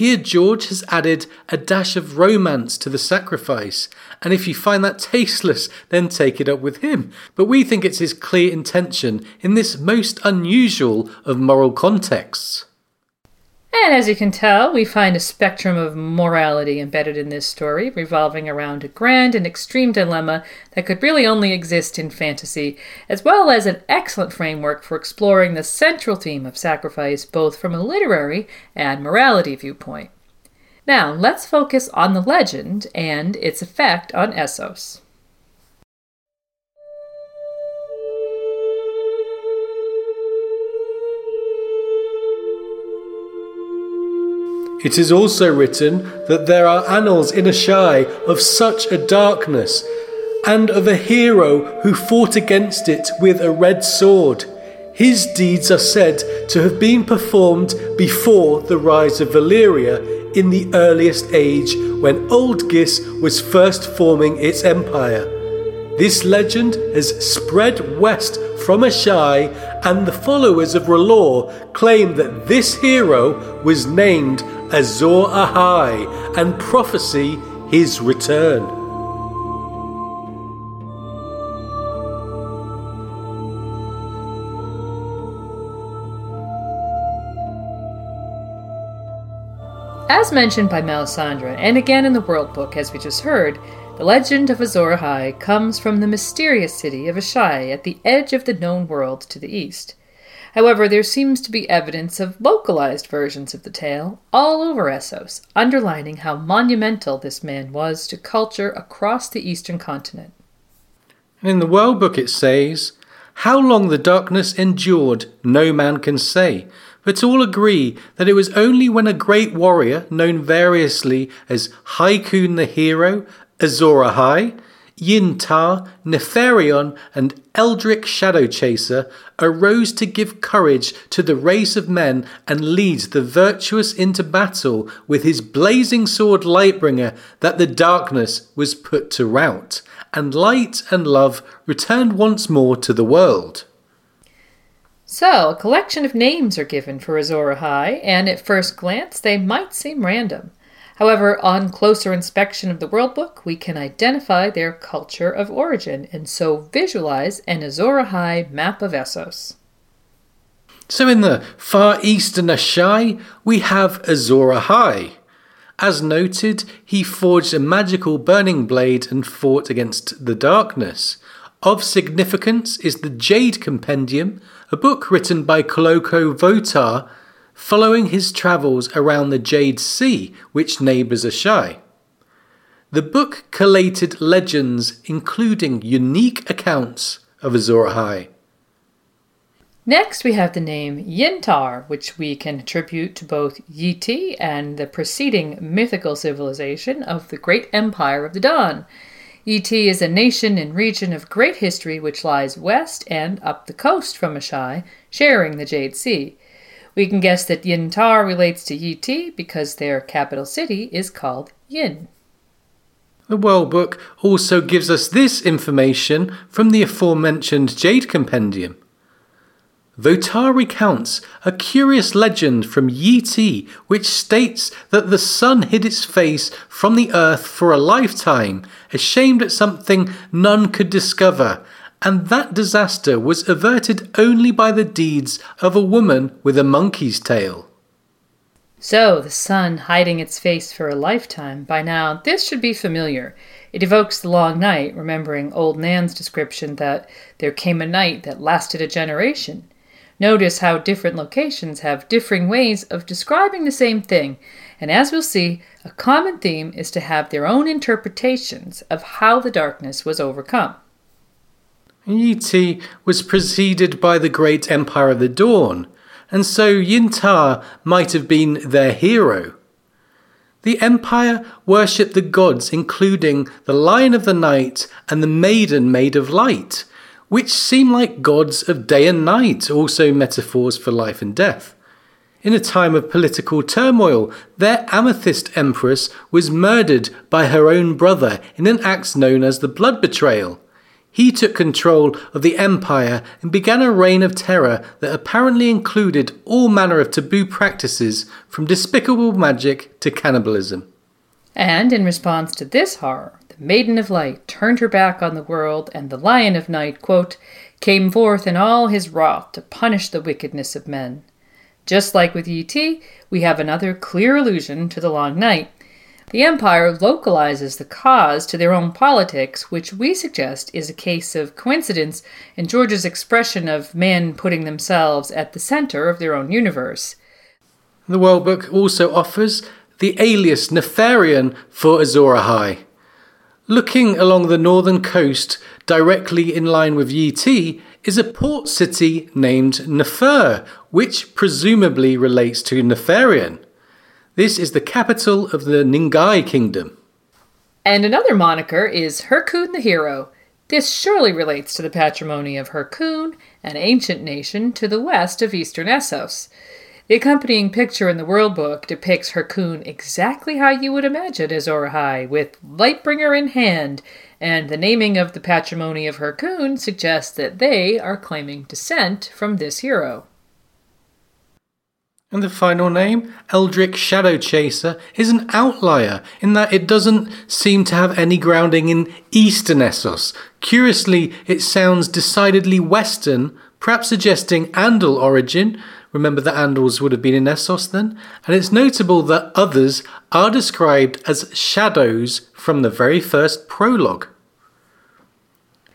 Here, George has added a dash of romance to the sacrifice, and if you find that tasteless, then take it up with him. But we think it's his clear intention in this most unusual of moral contexts. And as you can tell, we find a spectrum of morality embedded in this story, revolving around a grand and extreme dilemma that could really only exist in fantasy, as well as an excellent framework for exploring the central theme of sacrifice both from a literary and morality viewpoint. Now, let's focus on the legend and its effect on Essos. It is also written that there are annals in Asshai of such a darkness, and of a hero who fought against it with a red sword. His deeds are said to have been performed before the rise of Valyria in the earliest age when Old Gis was first forming its empire. This legend has spread west from Asshai, and the followers of R'hllor claim that this hero was named Azor Ahai and prophesy his return. As mentioned by Melisandre, and again in the World Book, as we just heard, the legend of Azor Ahai comes from the mysterious city of Asshai at the edge of the known world to the east. However, there seems to be evidence of localized versions of the tale all over Essos, underlining how monumental this man was to culture across the eastern continent. In the World Book it says, How long the darkness endured, no man can say, but all agree that it was only when a great warrior, known variously as Hyrkoon the Hero, Azor Ahai, Yin-Tar, Neferion, and Eldric Shadow Chaser arose to give courage to the race of men and lead the virtuous into battle with his blazing sword Lightbringer that the darkness was put to rout, and light and love returned once more to the world. So, a collection of names are given for Azor Ahai, and at first glance they might seem random. However, on closer inspection of the World Book, we can identify their culture of origin and so visualize an Azor Ahai map of Essos. So in the far eastern Asshai, we have Azor Ahai. As noted, he forged a magical burning blade and fought against the darkness. Of significance is the Jade Compendium, a book written by Colloquo Votar following his travels around the Jade Sea, which neighbours Asshai. The book collated legends including unique accounts of Azor Ahai. Next, we have the name Yin-Tar, which we can attribute to both Yi Ti and the preceding mythical civilization of the Great Empire of the Dawn. Yi Ti is a nation and region of great history which lies west and up the coast from Asshai, sharing the Jade Sea. We can guess that Yin-Tar relates to Yi Ti because their capital city is called Yin. The World Book also gives us this information from the aforementioned Jade Compendium. Votar recounts a curious legend from Yi Ti which states that the sun hid its face from the earth for a lifetime, ashamed at something none could discover, and that disaster was averted only by the deeds of a woman with a monkey's tail. So, the sun hiding its face for a lifetime. By now, this should be familiar. It evokes the long night, remembering old Nan's description that there came a night that lasted a generation. Notice how different locations have differing ways of describing the same thing, and as we'll see, a common theme is to have their own interpretations of how the darkness was overcome. Yi Ti was preceded by the great Empire of the Dawn, and so Yin-Tar might have been their hero. The Empire worshipped the gods, including the Lion of the Night and the Maiden Made of Light, which seem like gods of day and night, also metaphors for life and death. In a time of political turmoil, their Amethyst Empress was murdered by her own brother in an act known as the Blood Betrayal. He took control of the empire and began a reign of terror that apparently included all manner of taboo practices, from despicable magic to cannibalism. And in response to this horror, the Maiden of Light turned her back on the world, and the Lion of Night, quote, came forth in all his wrath to punish the wickedness of men. Just like with Ti, we have another clear allusion to the long night. The Empire localizes the cause to their own politics, which we suggest is a case of coincidence in George's expression of men putting themselves at the center of their own universe. The World Book also offers the alias Neferion for Azor Ahai. Looking along the northern coast, directly in line with Yi Ti, is a port city named Nefer, which presumably relates to Neferion. This is the capital of the N'ghai Kingdom. And another moniker is Hyrkoon the Hero. This surely relates to the patrimony of Hyrkoon, an ancient nation to the west of eastern Essos. The accompanying picture in the World Book depicts Hyrkoon exactly how you would imagine Azor Ahai, with Lightbringer in hand, and the naming of the patrimony of Hyrkoon suggests that they are claiming descent from this hero. And the final name, Eldric Shadow Chaser, is an outlier in that it doesn't seem to have any grounding in Eastern Essos. Curiously, it sounds decidedly Western, perhaps suggesting Andal origin, Remember that Andals would have been in Essos then? And it's notable that others are described as shadows from the very first prologue.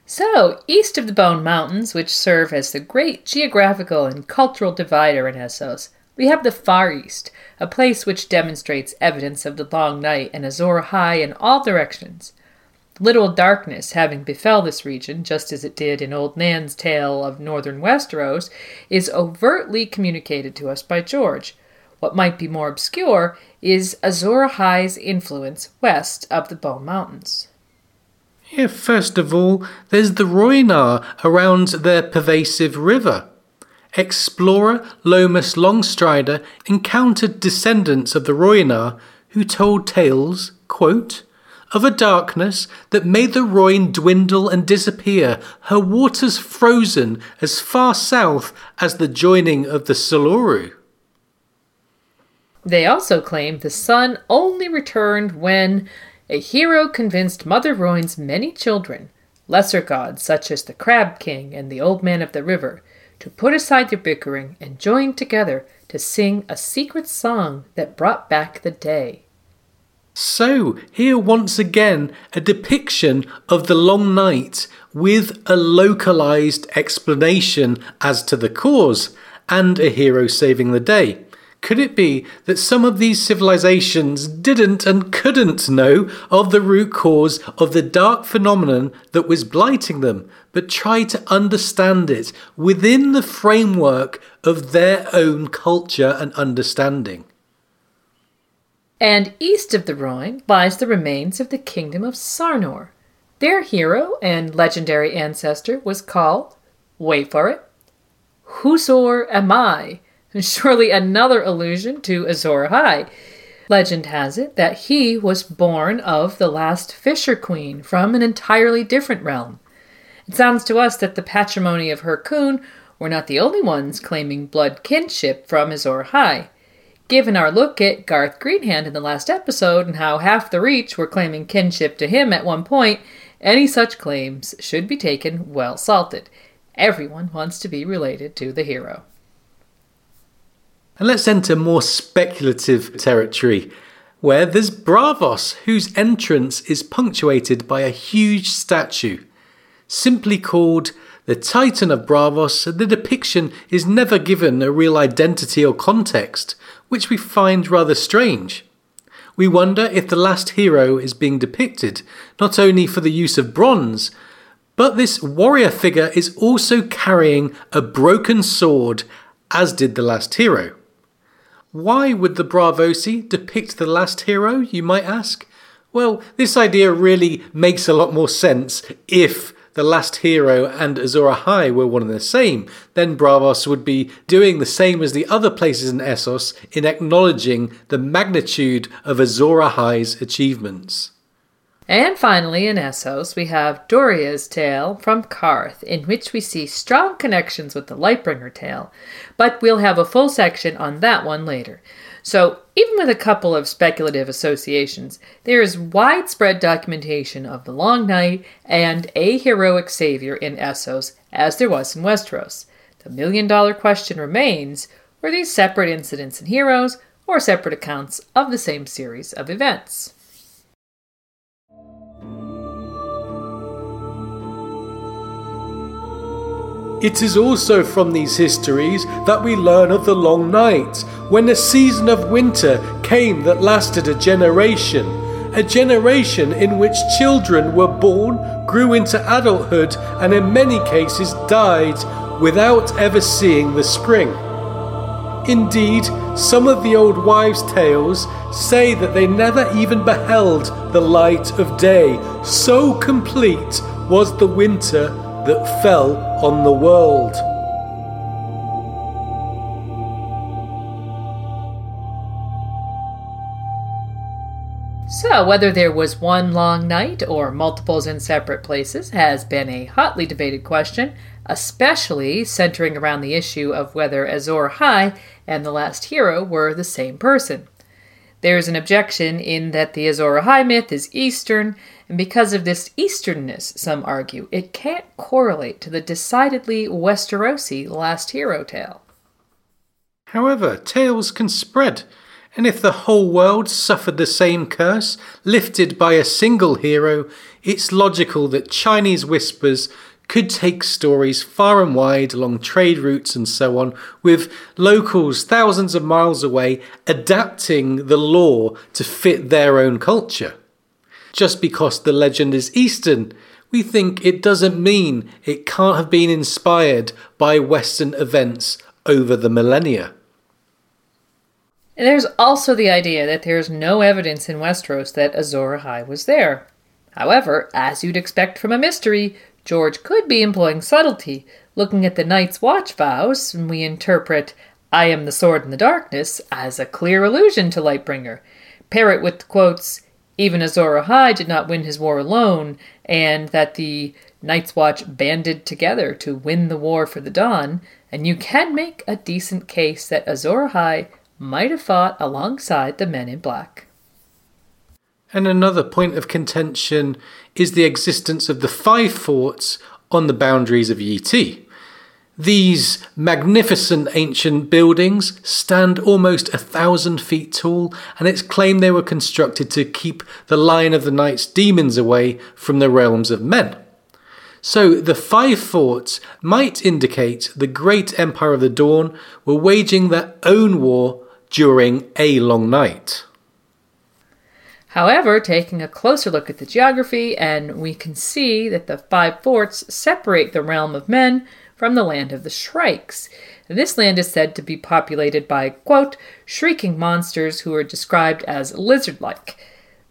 So, east of the Bone Mountains, which serve as the great geographical and cultural divider in Essos, we have the Far East, a place which demonstrates evidence of the long night and Azor Ahai in all directions. Little darkness having befell this region, just as it did in Old Nan's tale of northern Westeros, is overtly communicated to us by George. What might be more obscure is Azor Ahai's influence west of the Bone Mountains. Yeah, first of all, there's the Rhoynar around their pervasive river. Explorer Lomas Longstrider encountered descendants of the Rhoynar who told tales, quote, of a darkness that made the Rhoyne dwindle and disappear, her waters frozen as far south as the joining of the Selhoru. They also claim the sun only returned when a hero convinced Mother Rhoyne's many children, lesser gods such as the Crab King and the Old Man of the River, to put aside their bickering and join together to sing a secret song that brought back the day. So, here once again, a depiction of the long night with a localized explanation as to the cause and a hero saving the day. Could it be that some of these civilizations didn't and couldn't know of the root cause of the dark phenomenon that was blighting them, but tried to understand it within the framework of their own culture and understanding? And east of the Rhoyne lies the remains of the kingdom of Sarnor. Their hero and legendary ancestor was called, wait for it, Huzhor Amai, surely another allusion to Azor Ahai. Legend has it that he was born of the last Fisher Queen from an entirely different realm. It sounds to us that the patrimony of Hyrkoon were not the only ones claiming blood kinship from Azor Ahai. Given our look at Garth Greenhand in the last episode and how half the Reach were claiming kinship to him at one point, any such claims should be taken well salted. Everyone wants to be related to the hero. And let's enter more speculative territory, where there's Braavos, whose entrance is punctuated by a huge statue, simply called the Titan of Braavos, The depiction is never given a real identity or context, which we find rather strange. We wonder if the last hero is being depicted not only for the use of bronze, but this warrior figure is also carrying a broken sword, as did the last hero. Why would the Braavosi depict the last hero, you might ask? Well, this idea really makes a lot more sense if the last hero and Azor Ahai were one and the same, then Braavos would be doing the same as the other places in Essos in acknowledging the magnitude of Azor Ahai's achievements. And finally, in Essos, we have Doreah's tale from Qarth, in which we see strong connections with the Lightbringer tale, but we'll have a full section on that one later. So, even with a couple of speculative associations, there is widespread documentation of the Long Night and a heroic savior in Essos, as there was in Westeros. The million dollar question remains Were these separate incidents and heroes, or separate accounts of the same series of events? It is also from these histories that we learn of the long night, when a season of winter came that lasted a generation, a generation in which children were born, grew into adulthood, and in many cases died without ever seeing the spring. Indeed, some of the old wives' tales say that they never even beheld the light of day, so complete was the winter that fell on the world. So, whether there was one long night or multiples in separate places has been a hotly debated question, especially centering around the issue of whether Azor Ahai and the last hero were the same person. There is an objection in that the Azor Ahai myth is Eastern, and because of this Easternness, some argue, it can't correlate to the decidedly Westerosi last hero tale. However, tales can spread, and if the whole world suffered the same curse, lifted by a single hero, it's logical that Chinese whispers could take stories far and wide along trade routes and so on, with locals thousands of miles away adapting the lore to fit their own culture. Just because the legend is Eastern, we think it doesn't mean it can't have been inspired by Western events over the millennia. There's also the idea that there's no evidence in Westeros that Azor Ahai was there. However, as you'd expect from a mystery, George could be employing subtlety, looking at the Night's Watch vows, and we interpret I am the sword in the darkness as a clear allusion to Lightbringer. Pair it with the quotes, even Azor Ahai did not win his war alone, and that the Night's Watch banded together to win the war for the Dawn, and you can make a decent case that Azor Ahai might have fought alongside the men in black. And another point of contention is the existence of the five forts on the boundaries of Yi Ti. These magnificent ancient buildings stand almost a thousand feet tall, and it's claimed they were constructed to keep the Lion of the Night's demons away from the realms of men. So the five forts might indicate the great Empire of the Dawn were waging their own war during a long night. However, taking a closer look at the geography, and we can see that the five forts separate the realm of men from the land of the Shrykes. This land is said to be populated by, quote, shrieking monsters who are described as lizard like.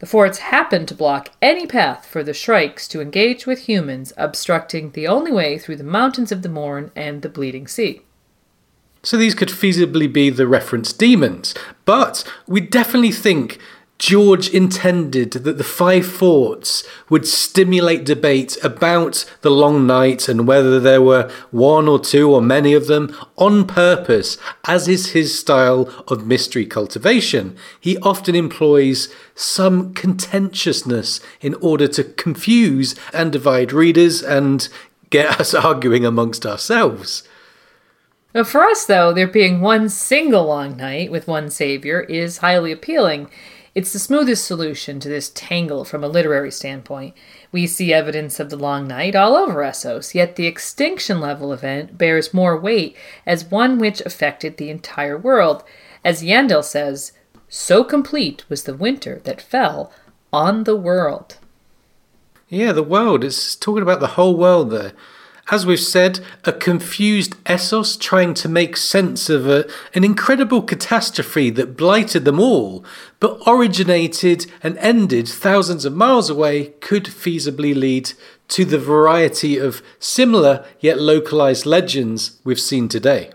The forts happen to block any path for the Shrykes to engage with humans, obstructing the only way through the mountains of the Morn and the Bleeding Sea. So these could feasibly be the reference demons, but we definitely think George intended that the five forts would stimulate debate about the long night and whether there were one or two or many of them on purpose, as is his style of mystery cultivation. He often employs some contentiousness in order to confuse and divide readers and get us arguing amongst ourselves. For us, though, there being one single long night with one savior is highly appealing. It's the smoothest solution to this tangle from a literary standpoint. We see evidence of the long night all over Essos, yet the extinction level event bears more weight as one which affected the entire world. As Yandel says, so complete was the winter that fell on the world. Yeah, the world. It's talking about the whole world there. As we've said, a confused Essos trying to make sense of a, an incredible catastrophe that blighted them all, but originated and ended thousands of miles away, could feasibly lead to the variety of similar yet localized legends we've seen today.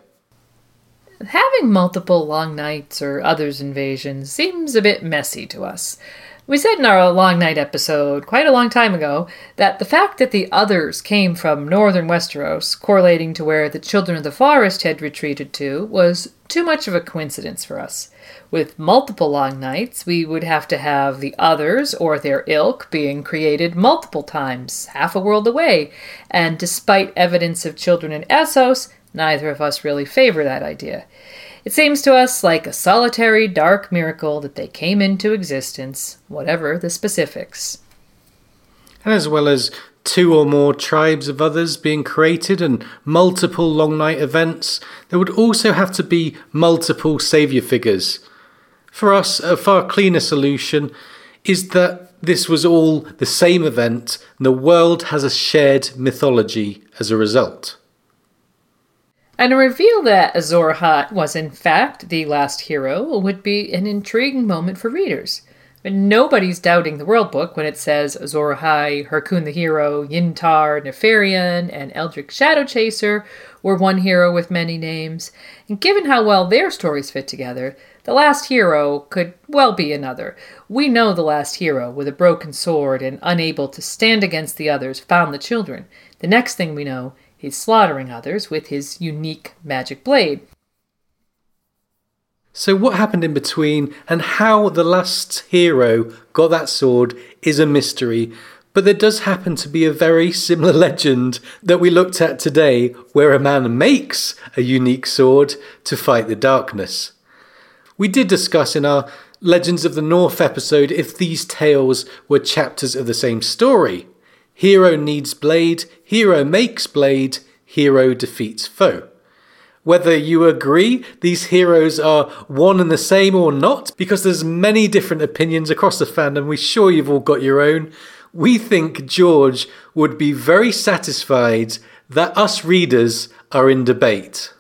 Having multiple long nights or others invasions seems a bit messy to us. We said in our Long Night episode, quite a long time ago, that the fact that the others came from northern Westeros, correlating to where the Children of the Forest had retreated to, was too much of a coincidence for us. With multiple Long Nights, we would have to have the others or their ilk being created multiple times, half a world away, and despite evidence of children in Essos, neither of us really favor that idea. It seems to us like a solitary dark miracle that they came into existence, whatever the specifics. And as well as two or more tribes of others being created and multiple long night events, there would also have to be multiple saviour figures. For us, a far cleaner solution is that this was all the same event and the world has a shared mythology as a result. And a reveal that Azor was in fact the last hero would be an intriguing moment for readers. But nobody's doubting the World Book when it says Azor Ahai, Hyrkoon the Hero, Yintar, Neferion, and Eldric Shadow Chaser were one hero with many names. And given how well their stories fit together, the last hero could well be another. We know the last hero, with a broken sword and unable to stand against the others, found the children. The next thing we know, he's slaughtering others with his unique magic blade. So, what happened in between and how the last hero got that sword is a mystery, but there does happen to be a very similar legend that we looked at today where a man makes a unique sword to fight the darkness. We did discuss in our Legends of the North episode if these tales were chapters of the same story. Hero needs blade, hero makes blade, hero defeats foe. Whether you agree these heroes are one and the same or not, because there's many different opinions across the fandom, we're sure you've all got your own. We think George would be very satisfied that us readers are in debate.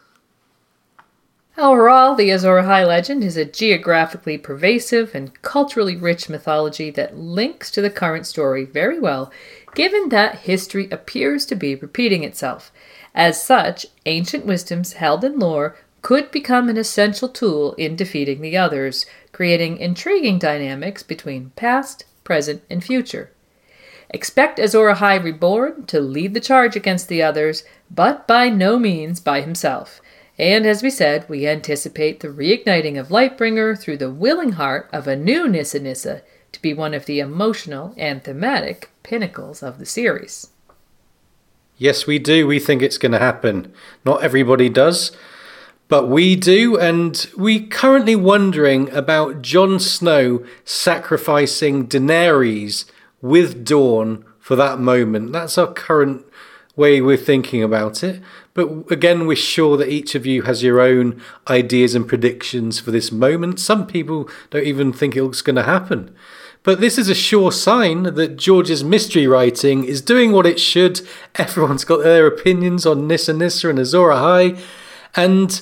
Overall, the Azor Ahai legend is a geographically pervasive and culturally rich mythology that links to the current story very well, given that history appears to be repeating itself. As such, ancient wisdoms held in lore could become an essential tool in defeating the others, creating intriguing dynamics between past, present, and future. Expect Azor Ahai Reborn to lead the charge against the others, but by no means by himself. And as we said, we anticipate the reigniting of Lightbringer through the willing heart of a new Nissa Nissa to be one of the emotional and thematic pinnacles of the series. Yes, we do. We think it's going to happen. Not everybody does, but we do. And we're currently wondering about Jon Snow sacrificing Daenerys with Dawn for that moment. That's our current way we're thinking about it. But again, we're sure that each of you has your own ideas and predictions for this moment. Some people don't even think it's going to happen. But this is a sure sign that George's mystery writing is doing what it should. Everyone's got their opinions on Nissa Nissa and Azor Ahai. And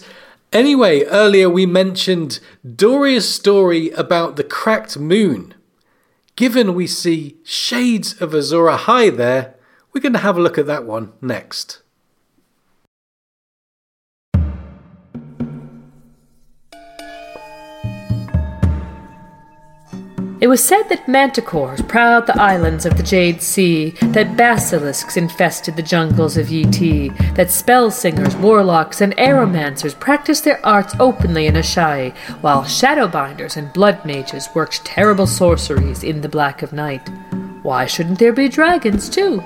anyway, earlier we mentioned Doreah's story about the cracked moon. Given we see shades of Azor Ahai there, we're going to have a look at that one next. It was said that manticores prowled the islands of the Jade Sea, that basilisks infested the jungles of Yi that spell singers, warlocks, and aeromancers practiced their arts openly in Asshai, while shadowbinders and blood mages worked terrible sorceries in the black of night. Why shouldn't there be dragons, too?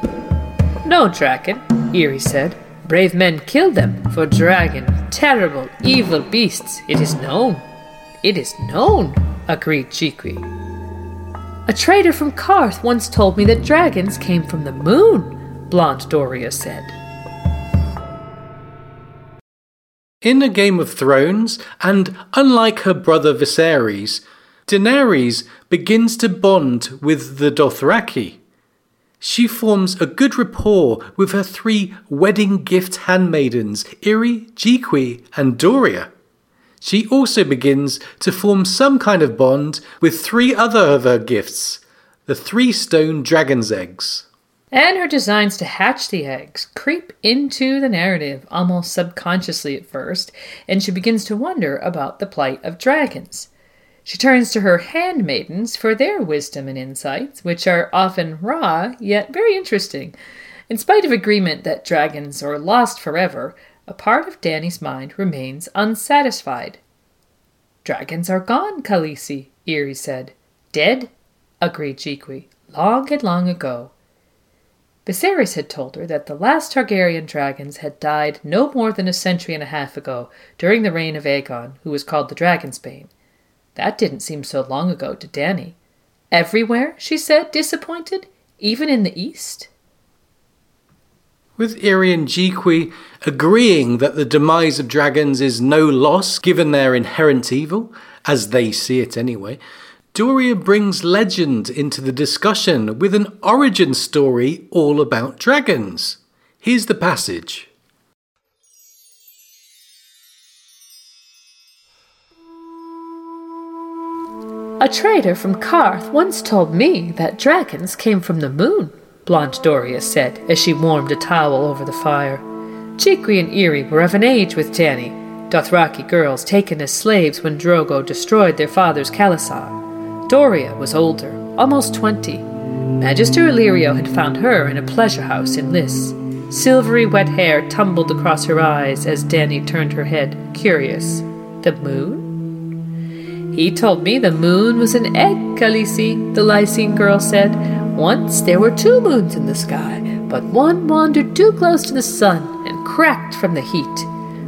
No dragon, Irri said. Brave men killed them for dragon, terrible, evil beasts. It is known. It is known, agreed Jhiqui. A trader from Qarth once told me that dragons came from the moon, Blonde Doreah said. In A Game of Thrones, and unlike her brother Viserys, Daenerys begins to bond with the Dothraki. She forms a good rapport with her three wedding gift handmaidens, Irri, Jhiqui, and Doreah. She also begins to form some kind of bond with three other of her gifts the three stone dragon's eggs. And her designs to hatch the eggs creep into the narrative almost subconsciously at first, and she begins to wonder about the plight of dragons. She turns to her handmaidens for their wisdom and insights, which are often raw yet very interesting. In spite of agreement that dragons are lost forever, a part of Dany's mind remains unsatisfied. Dragons are gone, Khaleesi, Irri said. Dead? agreed Jhiqui. Long and long ago. Viserys had told her that the last Targaryen dragons had died no more than a century and a half ago during the reign of Aegon, who was called the Dragonsbane. That didn't seem so long ago to Dany. Everywhere, she said, disappointed, even in the east. With Irian Jhiqui agreeing that the demise of dragons is no loss given their inherent evil, as they see it anyway, Doreah brings legend into the discussion with an origin story all about dragons. Here's the passage. A trader from Qarth once told me that dragons came from the moon, Blonde Doreah said as she warmed a towel over the fire. Jhiqui and Irri were of an age with Dany, Dothraki girls taken as slaves when Drogo destroyed their father's khalasar. Doreah was older, almost twenty. Magister Illyrio had found her in a pleasure house in Lys. Silvery wet hair tumbled across her eyes as Dany turned her head, curious. The moon? He told me the moon was an egg, Khaleesi, the Lysene girl said. Once there were two moons in the sky, but one wandered too close to the sun and cracked from the heat.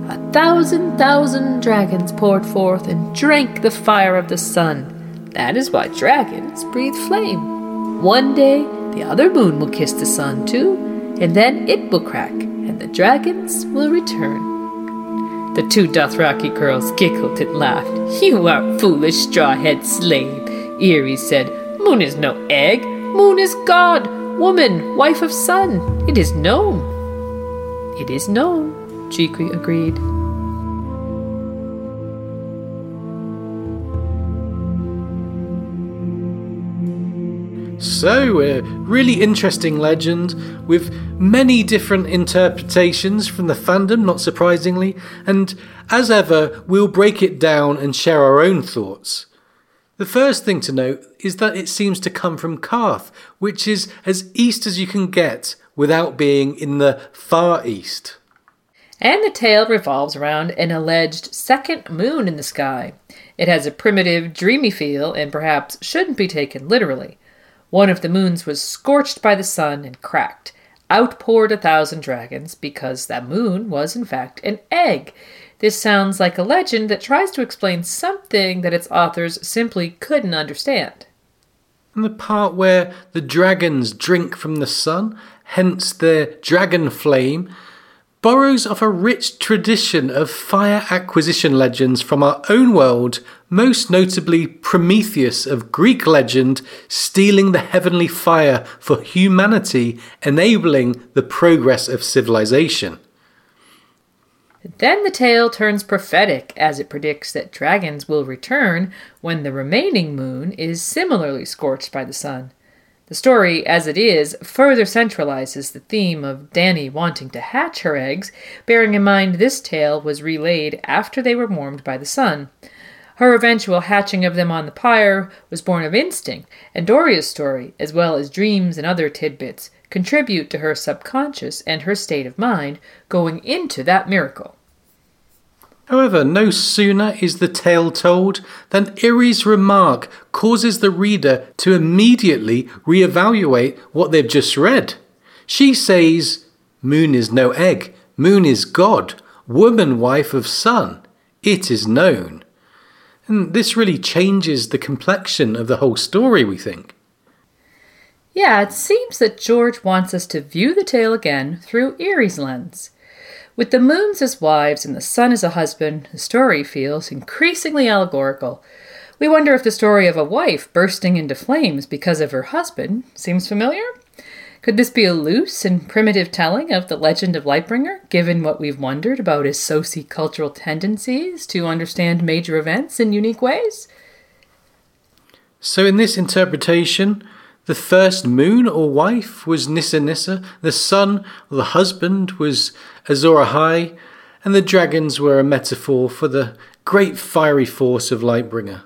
A thousand thousand dragons poured forth and drank the fire of the sun. That is why dragons breathe flame. One day the other moon will kiss the sun too, and then it will crack, and the dragons will return. The two Dothraki girls giggled and laughed. You are foolish straw-head slave, Irri said. Moon is no egg. Moon is God, woman, wife of sun. It is known. It is known, Jhiqui agreed. So, a really interesting legend with many different interpretations from the fandom, not surprisingly, and as ever, we'll break it down and share our own thoughts. The first thing to note is that it seems to come from Qarth, which is as east as you can get without being in the far east. And the tale revolves around an alleged second moon in the sky. It has a primitive, dreamy feel and perhaps shouldn't be taken literally. One of the moons was scorched by the sun and cracked. Out poured a thousand dragons, because that moon was, in fact, an egg. This sounds like a legend that tries to explain something that its authors simply couldn't understand. And the part where the dragons drink from the sun, hence the dragon flame, borrows off a rich tradition of fire acquisition legends from our own world, most notably Prometheus of Greek legend stealing the heavenly fire for humanity, enabling the progress of civilization. Then the tale turns prophetic as it predicts that dragons will return when the remaining moon is similarly scorched by the sun. The story, as it is, further centralizes the theme of Dany wanting to hatch her eggs, bearing in mind this tale was relayed after they were warmed by the sun. Her eventual hatching of them on the pyre was born of instinct, and Doreah's story, as well as dreams and other tidbits, contribute to her subconscious and her state of mind going into that miracle. However, no sooner is the tale told than Irri's remark causes the reader to immediately reevaluate what they've just read. She says, Moon is no egg, moon is God, woman wife of sun. It is known. And this really changes the complexion of the whole story, we think. Yeah, it seems that George wants us to view the tale again through Irri's lens. With the moons as wives and the sun as a husband, the story feels increasingly allegorical. We wonder if the story of a wife bursting into flames because of her husband seems familiar? Could this be a loose and primitive telling of the legend of Lightbringer, given what we've wondered about his sociocultural tendencies to understand major events in unique ways? So, in this interpretation, the first moon or wife was Nissa Nissa, the sun or the husband was Azor Ahai, and the dragons were a metaphor for the great fiery force of Lightbringer.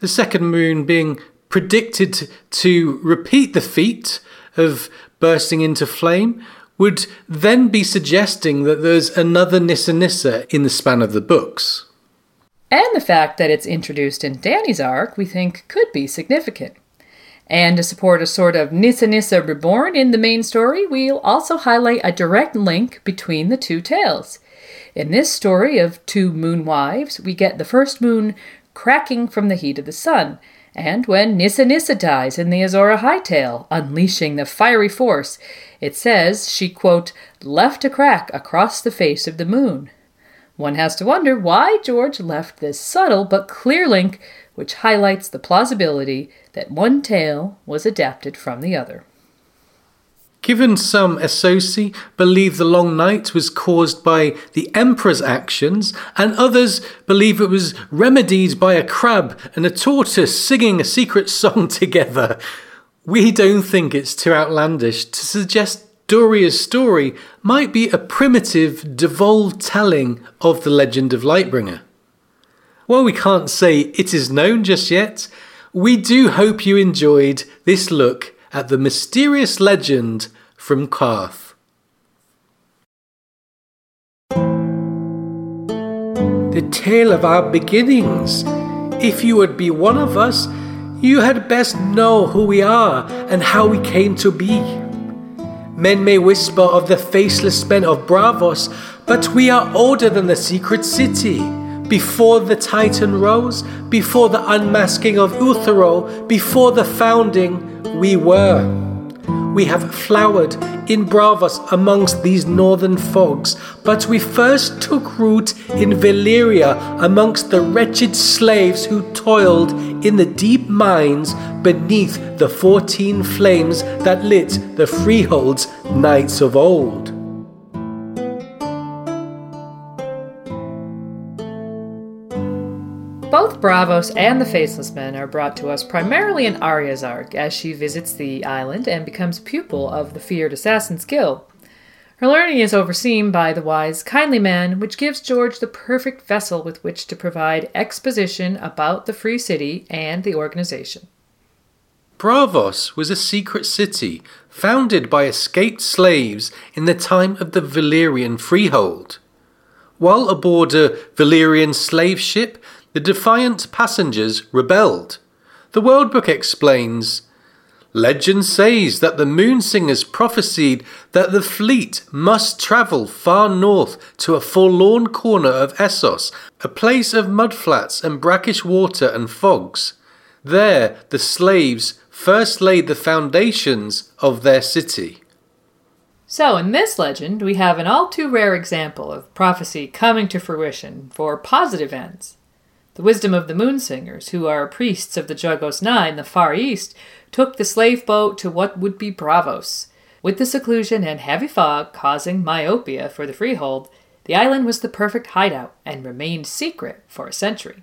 The second moon being predicted to repeat the feat of bursting into flame would then be suggesting that there's another Nissa Nissa in the span of the books. And the fact that it's introduced in Dany's arc, we think, could be significant. And to support a sort of Nissa Nissa Reborn in the main story, we'll also highlight a direct link between the two tales. In this story of two moon wives, we get the first moon cracking from the heat of the sun, and when Nissa Nissa dies in the Azor Ahai tale, unleashing the fiery force, it says she, quote, left a crack across the face of the moon. One has to wonder why George left this subtle but clear link, which highlights the plausibility that one tale was adapted from the other. Given some Essosi believe the long night was caused by the emperor's actions, and others believe it was remedied by a crab and a tortoise singing a secret song together, we don't think it's too outlandish to suggest Doreah's story might be a primitive, devolved telling of the legend of Lightbringer. While we can't say it is known just yet, we do hope you enjoyed this look at the mysterious legend from Qarth. The tale of our beginnings. If you would be one of us, you had best know who we are and how we came to be. Men may whisper of the faceless men of Braavos, but we are older than the secret city. Before the Titan rose, before the unmasking of Uthero, before the founding, we were. We have flowered in Braavos amongst these northern fogs, but we first took root in Valyria amongst the wretched slaves who toiled in the deep mines beneath the fourteen flames that lit the freeholds nights of old. Both Braavos and the Faceless Men are brought to us primarily in Arya's arc as she visits the island and becomes pupil of the feared Assassin's Guild. Her learning is overseen by the wise, kindly man, which gives George the perfect vessel with which to provide exposition about the Free City and the organization. Braavos was a secret city founded by escaped slaves in the time of the Valyrian freehold. While aboard a Valyrian slave ship, the defiant passengers rebelled. The World Book explains Legend says that the moon singers prophesied that the fleet must travel far north to a forlorn corner of Essos, a place of mudflats and brackish water and fogs. There, the slaves first laid the foundations of their city. So, in this legend, we have an all too rare example of prophecy coming to fruition for positive ends. The wisdom of the Moonsingers, who are priests of the Jogos in the Far East, took the slave boat to what would be Braavos. With the seclusion and heavy fog causing myopia for the freehold, the island was the perfect hideout and remained secret for a century.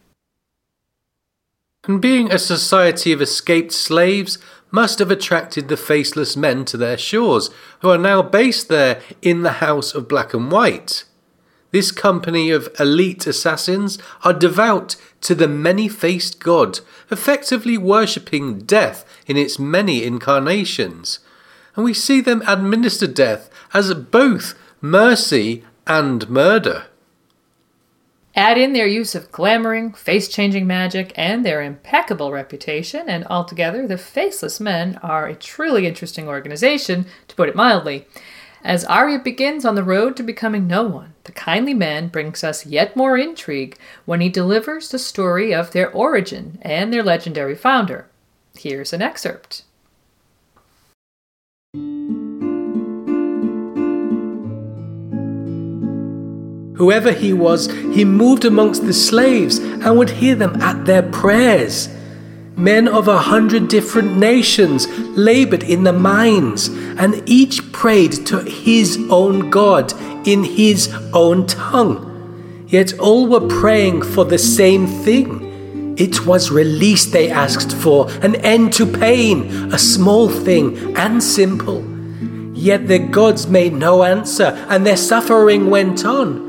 And being a society of escaped slaves must have attracted the faceless men to their shores, who are now based there in the House of Black and White. This company of elite assassins are devout to the many faced god, effectively worshipping death in its many incarnations. And we see them administer death as both mercy and murder. Add in their use of glamoring, face changing magic, and their impeccable reputation, and altogether, the Faceless Men are a truly interesting organization, to put it mildly. As Arya begins on the road to becoming no one, the kindly man brings us yet more intrigue when he delivers the story of their origin and their legendary founder. Here's an excerpt. Whoever he was, he moved amongst the slaves and would hear them at their prayers. Men of a hundred different nations labored in the mines, and each prayed to his own God in his own tongue. Yet all were praying for the same thing. It was release they asked for, an end to pain, a small thing and simple. Yet their gods made no answer, and their suffering went on.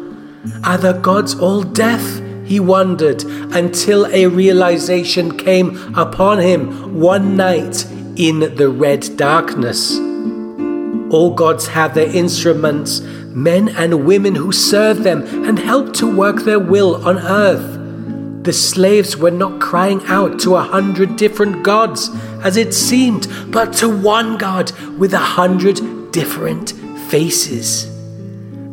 Are the gods all deaf? He wandered until a realization came upon him one night in the red darkness. All gods have their instruments, men and women who serve them and help to work their will on earth. the slaves were not crying out to a hundred different gods, as it seemed, but to one God with a hundred different faces.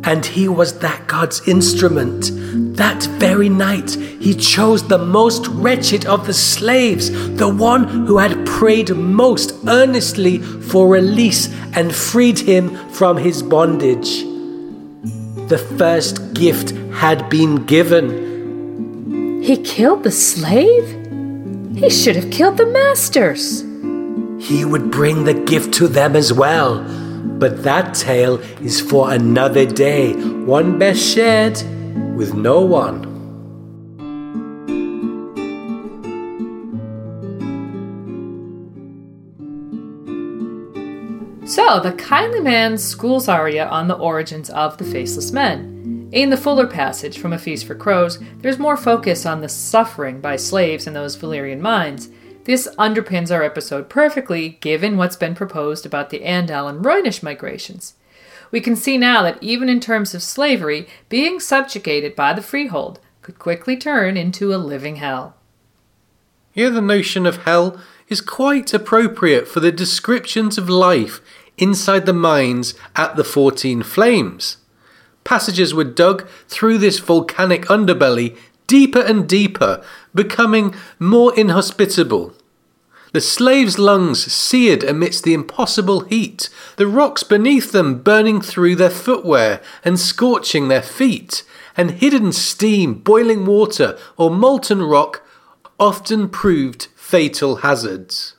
And he was that God's instrument. That very night, he chose the most wretched of the slaves, the one who had prayed most earnestly for release and freed him from his bondage. The first gift had been given. He killed the slave? He should have killed the masters. He would bring the gift to them as well. But that tale is for another day, one best shared with no one. So, the kindly man schools Arya on the origins of the faceless men. In the fuller passage from A Feast for Crows, there's more focus on the suffering by slaves in those Valyrian mines. This underpins our episode perfectly, given what's been proposed about the Andal and Rhoynish migrations. We can see now that even in terms of slavery, being subjugated by the freehold could quickly turn into a living hell. Here, the notion of hell is quite appropriate for the descriptions of life inside the mines at the 14 Flames. Passages were dug through this volcanic underbelly deeper and deeper, becoming more inhospitable. The slaves' lungs seared amidst the impossible heat, the rocks beneath them burning through their footwear and scorching their feet, and hidden steam, boiling water, or molten rock often proved fatal hazards.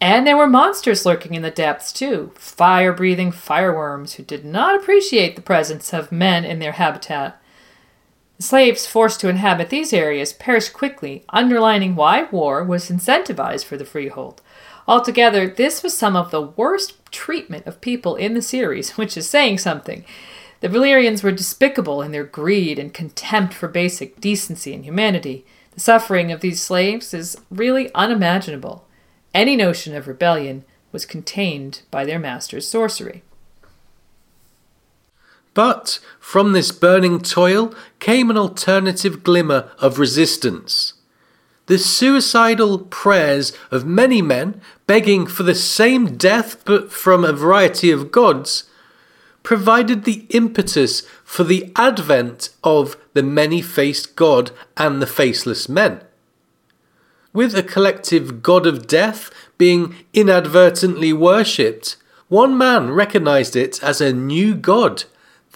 And there were monsters lurking in the depths, too fire breathing fireworms who did not appreciate the presence of men in their habitat. Slaves forced to inhabit these areas perished quickly, underlining why war was incentivized for the freehold. Altogether, this was some of the worst treatment of people in the series, which is saying something. The Valyrians were despicable in their greed and contempt for basic decency and humanity. The suffering of these slaves is really unimaginable. Any notion of rebellion was contained by their master's sorcery. But from this burning toil came an alternative glimmer of resistance. The suicidal prayers of many men, begging for the same death but from a variety of gods, provided the impetus for the advent of the many faced God and the faceless men with a collective god of death being inadvertently worshipped, one man recognized it as a new god,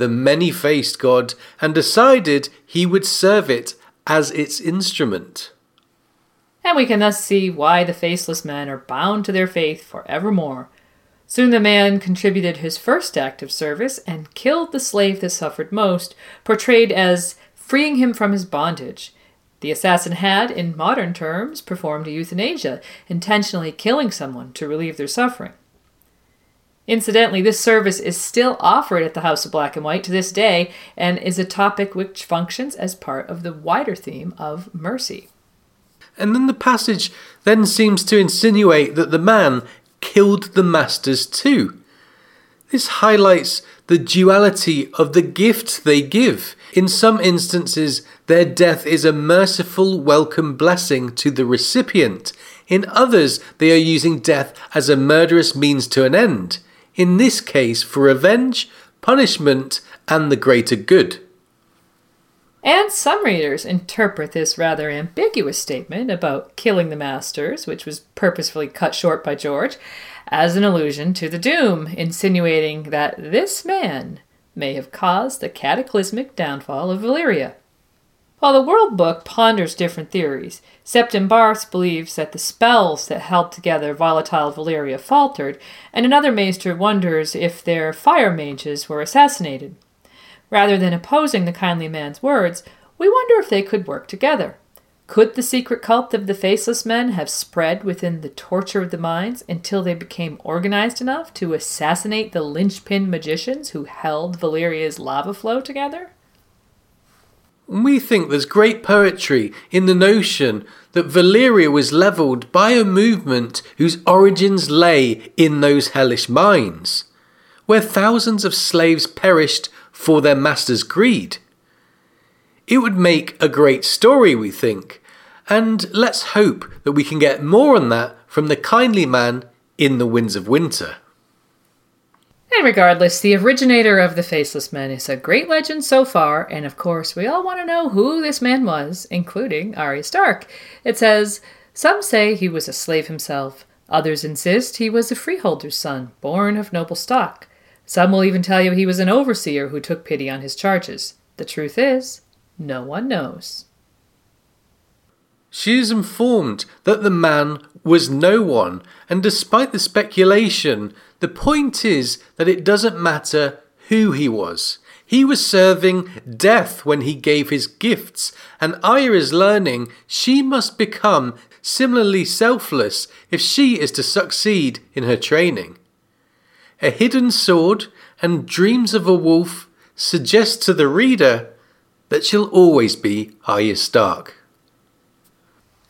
the many faced god, and decided he would serve it as its instrument. And we can thus see why the faceless men are bound to their faith for evermore. Soon the man contributed his first act of service and killed the slave that suffered most, portrayed as freeing him from his bondage. The assassin had, in modern terms, performed a euthanasia, intentionally killing someone to relieve their suffering. Incidentally, this service is still offered at the House of Black and White to this day and is a topic which functions as part of the wider theme of mercy. And then the passage then seems to insinuate that the man killed the masters too. This highlights the duality of the gift they give. In some instances, their death is a merciful, welcome blessing to the recipient. In others, they are using death as a murderous means to an end. In this case, for revenge, punishment, and the greater good. And some readers interpret this rather ambiguous statement about killing the masters, which was purposefully cut short by George, as an allusion to the doom, insinuating that this man may have caused the cataclysmic downfall of Valyria. While the World Book ponders different theories, Septon Barth believes that the spells that held together volatile Valyria faltered, and another maester wonders if their fire mages were assassinated. Rather than opposing the kindly man's words, we wonder if they could work together. Could the secret cult of the Faceless Men have spread within the torture of the mines until they became organized enough to assassinate the linchpin magicians who held Valyria's lava flow together? We think there's great poetry in the notion that Valyria was levelled by a movement whose origins lay in those hellish mines, where thousands of slaves perished for their master's greed. It would make a great story, we think. And let's hope that we can get more on that from the kindly man in the Winds of Winter. And regardless, the originator of the Faceless Men is a great legend so far, and of course, we all want to know who this man was, including Arya Stark. It says, Some say he was a slave himself, others insist he was a freeholder's son, born of noble stock. Some will even tell you he was an overseer who took pity on his charges. The truth is, no one knows. She is informed that the man was no one, and despite the speculation, the point is that it doesn't matter who he was. He was serving death when he gave his gifts, and Arya is learning she must become similarly selfless if she is to succeed in her training. A hidden sword and dreams of a wolf suggest to the reader that she'll always be Arya Stark.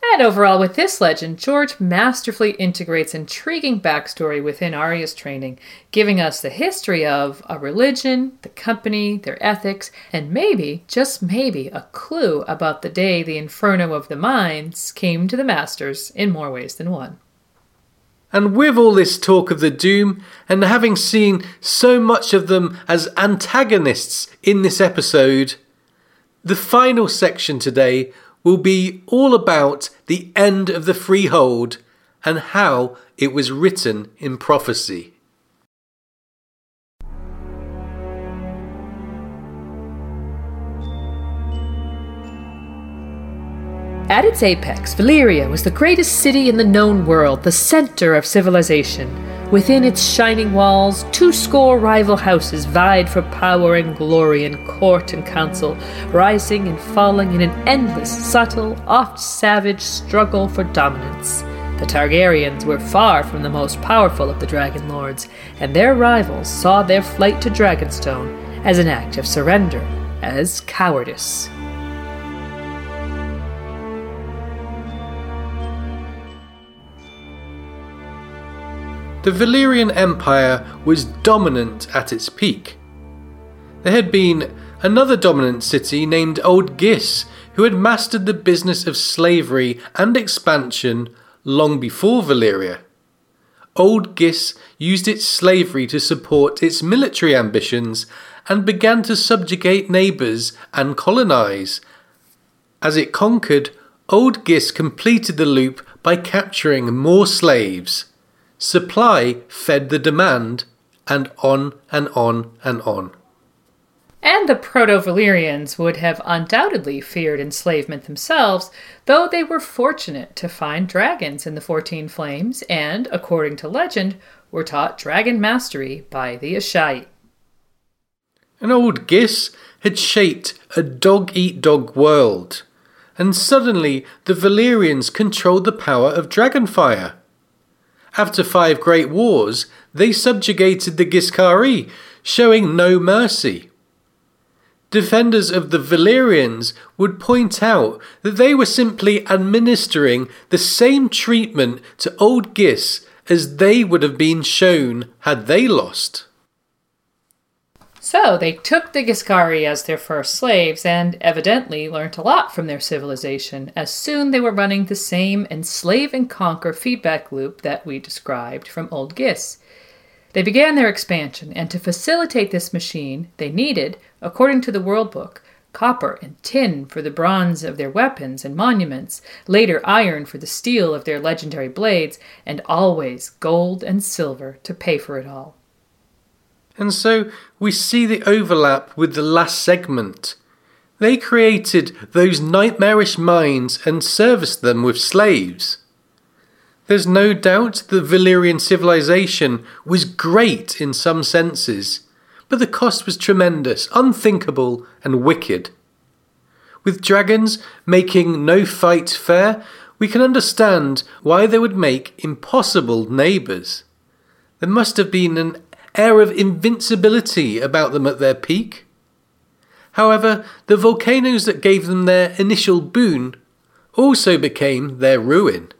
And overall, with this legend, George masterfully integrates intriguing backstory within Arya's training, giving us the history of a religion, the company, their ethics, and maybe, just maybe, a clue about the day the Inferno of the Mines came to the Masters in more ways than one. And with all this talk of the Doom, and having seen so much of them as antagonists in this episode, the final section today will be all about the end of the freehold and how it was written in prophecy. At its apex, Valyria was the greatest city in the known world, the center of civilization. Within its shining walls, two score rival houses vied for power and glory in court and council, rising and falling in an endless, subtle, oft savage struggle for dominance. The Targaryens were far from the most powerful of the Dragon Lords, and their rivals saw their flight to Dragonstone as an act of surrender, as cowardice. The Valyrian Empire was dominant at its peak. There had been another dominant city named Old Gis who had mastered the business of slavery and expansion long before Valyria. Old Gis used its slavery to support its military ambitions and began to subjugate neighbours and colonize. As it conquered, Old Gis completed the loop by capturing more slaves. Supply fed the demand, and on and on and on. And the Proto Valyrians would have undoubtedly feared enslavement themselves, though they were fortunate to find dragons in the Fourteen Flames and, according to legend, were taught dragon mastery by the Asshai. An old Gis had shaped a dog eat dog world, and suddenly the Valyrians controlled the power of dragonfire. After five great wars, they subjugated the Giscari, showing no mercy. Defenders of the Valyrians would point out that they were simply administering the same treatment to Old Gis as they would have been shown had they lost. So they took the Giscari as their first slaves and evidently learnt a lot from their civilization, as soon they were running the same enslave and conquer feedback loop that we described from Old Gis. They began their expansion, and to facilitate this machine, they needed, according to the World Book, copper and tin for the bronze of their weapons and monuments, later iron for the steel of their legendary blades, and always gold and silver to pay for it all. And so we see the overlap with the last segment. They created those nightmarish mines and serviced them with slaves. There's no doubt the Valyrian civilization was great in some senses, but the cost was tremendous, unthinkable, and wicked. With dragons making no fight fair, we can understand why they would make impossible neighbours. There must have been an air of invincibility about them at their peak. However, the volcanoes that gave them their initial boon also became their ruin.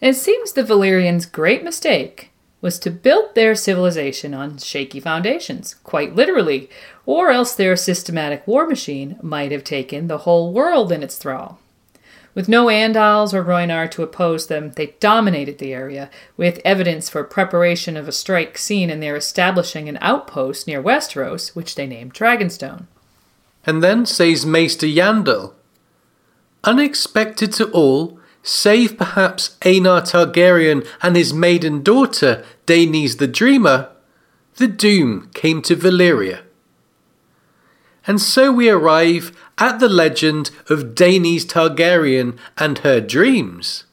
It seems the Valyrians' great mistake was to build their civilization on shaky foundations, quite literally, or else their systematic war machine might have taken the whole world in its thrall. With no Andals or Rhoynar to oppose them, they dominated the area, with evidence for preparation of a strike seen in their establishing an outpost near Westeros, which they named Dragonstone. And then says Maester Yandel, Unexpected to all, save perhaps Aenar Targaryen and his maiden daughter, Daenys the Dreamer, the doom came to Valyria. And so we arrive at the legend of Daenys Targaryen and her dreams.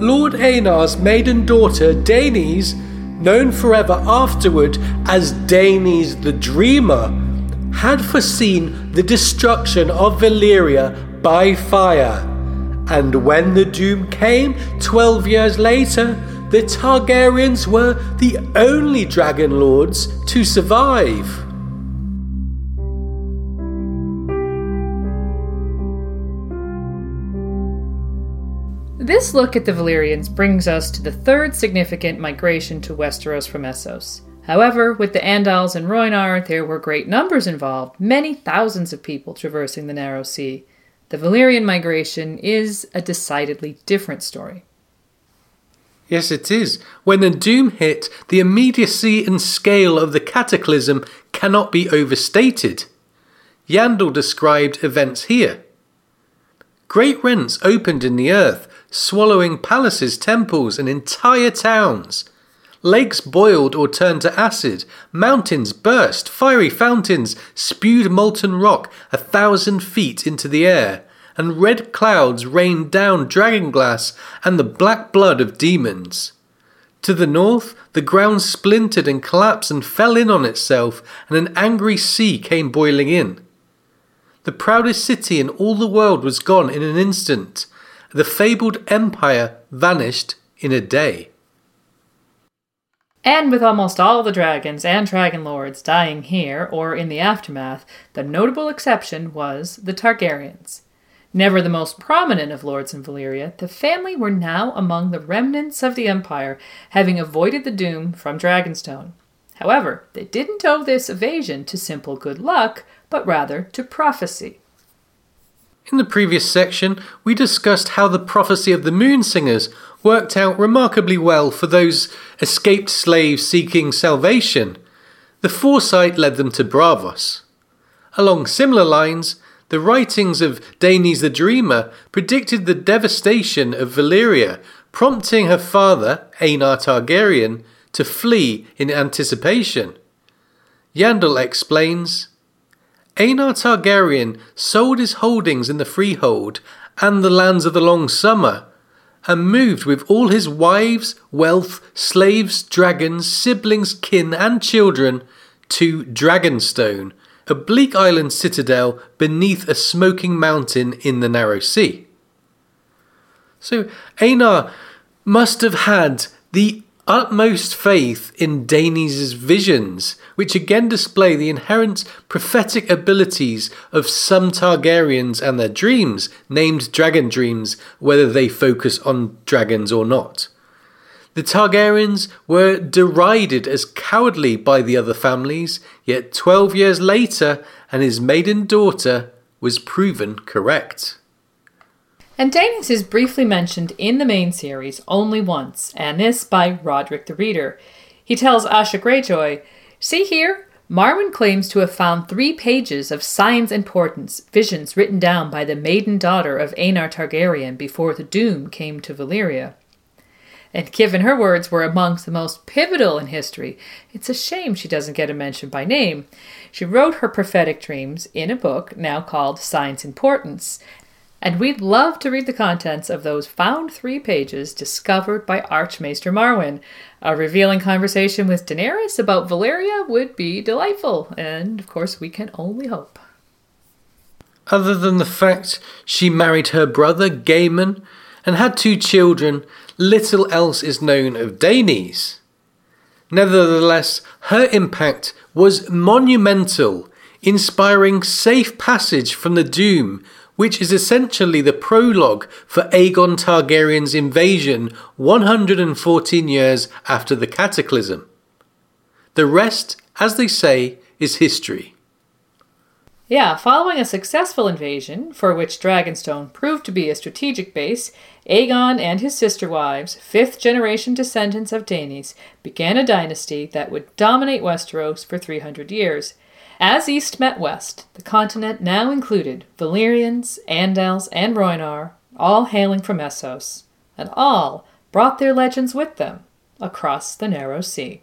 Lord Aenar's maiden daughter, Daenys, known forever afterward as Daenys the Dreamer, had foreseen the destruction of Valyria by fire. And when the doom came, twelve years later, the Targaryens were the only dragon lords to survive. This look at the Valyrians brings us to the third significant migration to Westeros from Essos. However, with the Andals and Rhoynar, there were great numbers involved, many thousands of people traversing the narrow sea. The Valyrian migration is a decidedly different story. Yes, it is. When the doom hit, the immediacy and scale of the cataclysm cannot be overstated. Yandel described events here. Great rents opened in the earth, swallowing palaces, temples, and entire towns. Lakes boiled or turned to acid, mountains burst, fiery fountains spewed molten rock a thousand feet into the air, and red clouds rained down dragon glass and the black blood of demons. To the north, the ground splintered and collapsed and fell in on itself, and an angry sea came boiling in. The proudest city in all the world was gone in an instant. The fabled empire vanished in a day. And with almost all the dragons and dragon lords dying here or in the aftermath, the notable exception was the Targaryens. Never the most prominent of lords in Valyria, the family were now among the remnants of the empire, having avoided the doom from Dragonstone. However, they didn't owe this evasion to simple good luck, but rather to prophecy. In the previous section, we discussed how the prophecy of the Moonsingers worked out remarkably well for those escaped slaves seeking salvation. The foresight led them to Braavos. Along similar lines, the writings of Daenys the Dreamer predicted the devastation of Valyria, prompting her father, Aenar Targaryen, to flee in anticipation. Yandel explains Aenar Targaryen sold his holdings in the freehold and the lands of the long summer, and moved with all his wives, wealth, slaves, dragons, siblings, kin, and children to Dragonstone, a bleak island citadel beneath a smoking mountain in the narrow sea. So Aenar must have had the utmost faith in Daenys' visions, which again display the inherent prophetic abilities of some Targaryens and their dreams, named dragon dreams, whether they focus on dragons or not. The Targaryens were derided as cowardly by the other families, yet 12 years later, and his maiden daughter was proven correct. And Daenys is briefly mentioned in the main series only once, and this by Rodrik the Reader. He tells Asha Greyjoy, See here, Marwyn claims to have found three pages of signs portents, visions written down by the maiden daughter of Aenar Targaryen before the doom came to Valyria and given her words were amongst the most pivotal in history, it's a shame she doesn't get a mention by name. She wrote her prophetic dreams in a book now called and Portents, and we'd love to read the contents of those found three pages discovered by Archmaester Marwyn. A revealing conversation with Daenerys about Valyria would be delightful, and of course, we can only hope. Other than the fact she married her brother, Gaemon, and had two children, little else is known of Daenys. Nevertheless, her impact was monumental, inspiring safe passage from the doom which is essentially the prologue for Aegon Targaryen's invasion 114 years after the Cataclysm. The rest, as they say, is history. Yeah, following a successful invasion, for which Dragonstone proved to be a strategic base, Aegon and his sister wives, fifth generation descendants of Daenys, began a dynasty that would dominate Westeros for 300 years. As East met West, the continent now included Valyrians, Andals, and Rhoynar, all hailing from Essos, and all brought their legends with them across the narrow sea.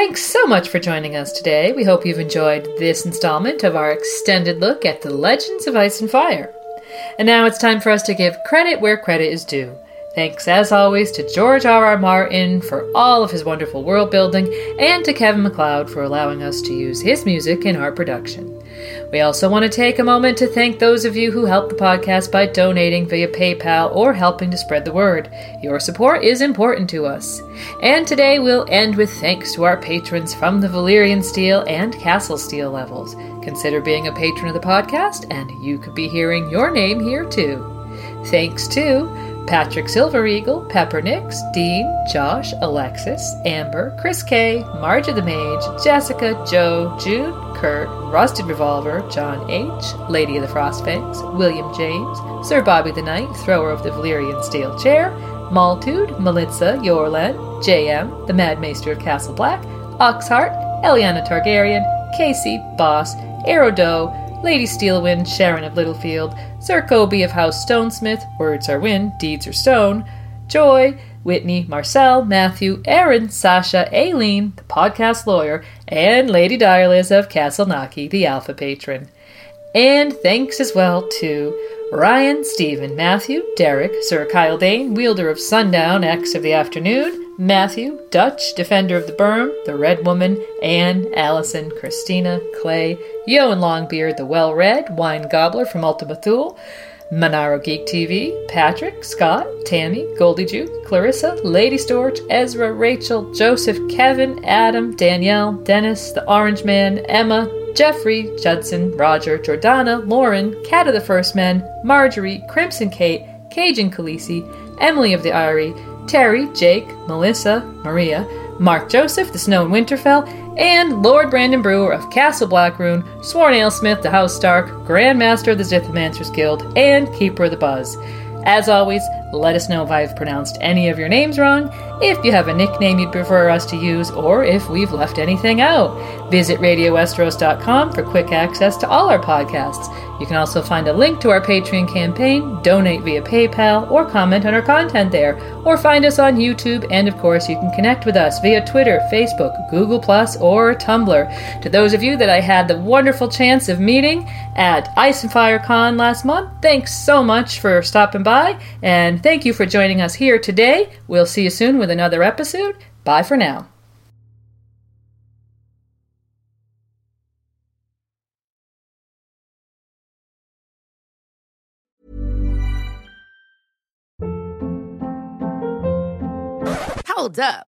Thanks so much for joining us today. We hope you've enjoyed this installment of our extended look at the legends of Ice and Fire. And now it's time for us to give credit where credit is due. Thanks, as always, to George R. R. Martin for all of his wonderful world building, and to Kevin MacLeod for allowing us to use his music in our production. We also want to take a moment to thank those of you who help the podcast by donating via PayPal or helping to spread the word. Your support is important to us. And today we'll end with thanks to our patrons from the Valyrian Steel and Castle Steel levels. Consider being a patron of the podcast, and you could be hearing your name here too. Thanks to Patrick Silver Eagle, Pepper Nix, Dean, Josh, Alexis, Amber, Chris K, Marge of the Mage, Jessica, Joe, June, Kurt, Rusted Revolver, John H., Lady of the Frostfangs, William James, Sir Bobby the Knight, Thrower of the Valyrian Steel Chair, Maltude, Melitza, Yorland, JM, the Mad Maester of Castle Black, Oxheart, Eliana Targaryen, Casey, Boss, Aerodo, Lady Steelwind, Sharon of Littlefield, Sir Kobe of House Stonesmith, Words are Wind, Deeds are Stone, Joy, Whitney, Marcel, Matthew, Aaron, Sasha, Aileen, the podcast lawyer, and Lady Direliz of Castle Naki, the alpha patron. And thanks as well to Ryan, Stephen, Matthew, Derek, Sir Kyle Dane, wielder of Sundown, X of the Afternoon, Matthew, Dutch, defender of the berm, the Red Woman, Anne, Allison, Christina, Clay, Yo and Longbeard, the Well Read, Wine Gobbler from Ultima Thule, Monaro Geek TV, Patrick, Scott, Tammy, Goldie Jew, Clarissa, Lady Storch, Ezra, Rachel, Joseph, Kevin, Adam, Danielle, Dennis, the Orange Man, Emma, Jeffrey, Judson, Roger, Jordana, Lauren, Cat of the First Men, Marjorie, Crimson Kate, Cajun Khaleesi, Emily of the Eyrie, Terry, Jake, Melissa, Maria, Mark Joseph, the Snow and Winterfell, and Lord Brandon Brewer of Castle Blackroon, Sworn Alesmith, the House Stark, Grand Master of the Zithomancers Guild, and Keeper of the Buzz. As always, let us know if I've pronounced any of your names wrong, if you have a nickname you'd prefer us to use, or if we've left anything out. Visit RadioWesteros.com for quick access to all our podcasts. You can also find a link to our Patreon campaign, donate via PayPal, or comment on our content there, or find us on YouTube, and of course, you can connect with us via Twitter, Facebook, Google, or Tumblr. To those of you that I had the wonderful chance of meeting at Ice and Fire Con last month, thanks so much for stopping by, and thank you for joining us here today. We'll see you soon with another episode. Bye for now. Hold up.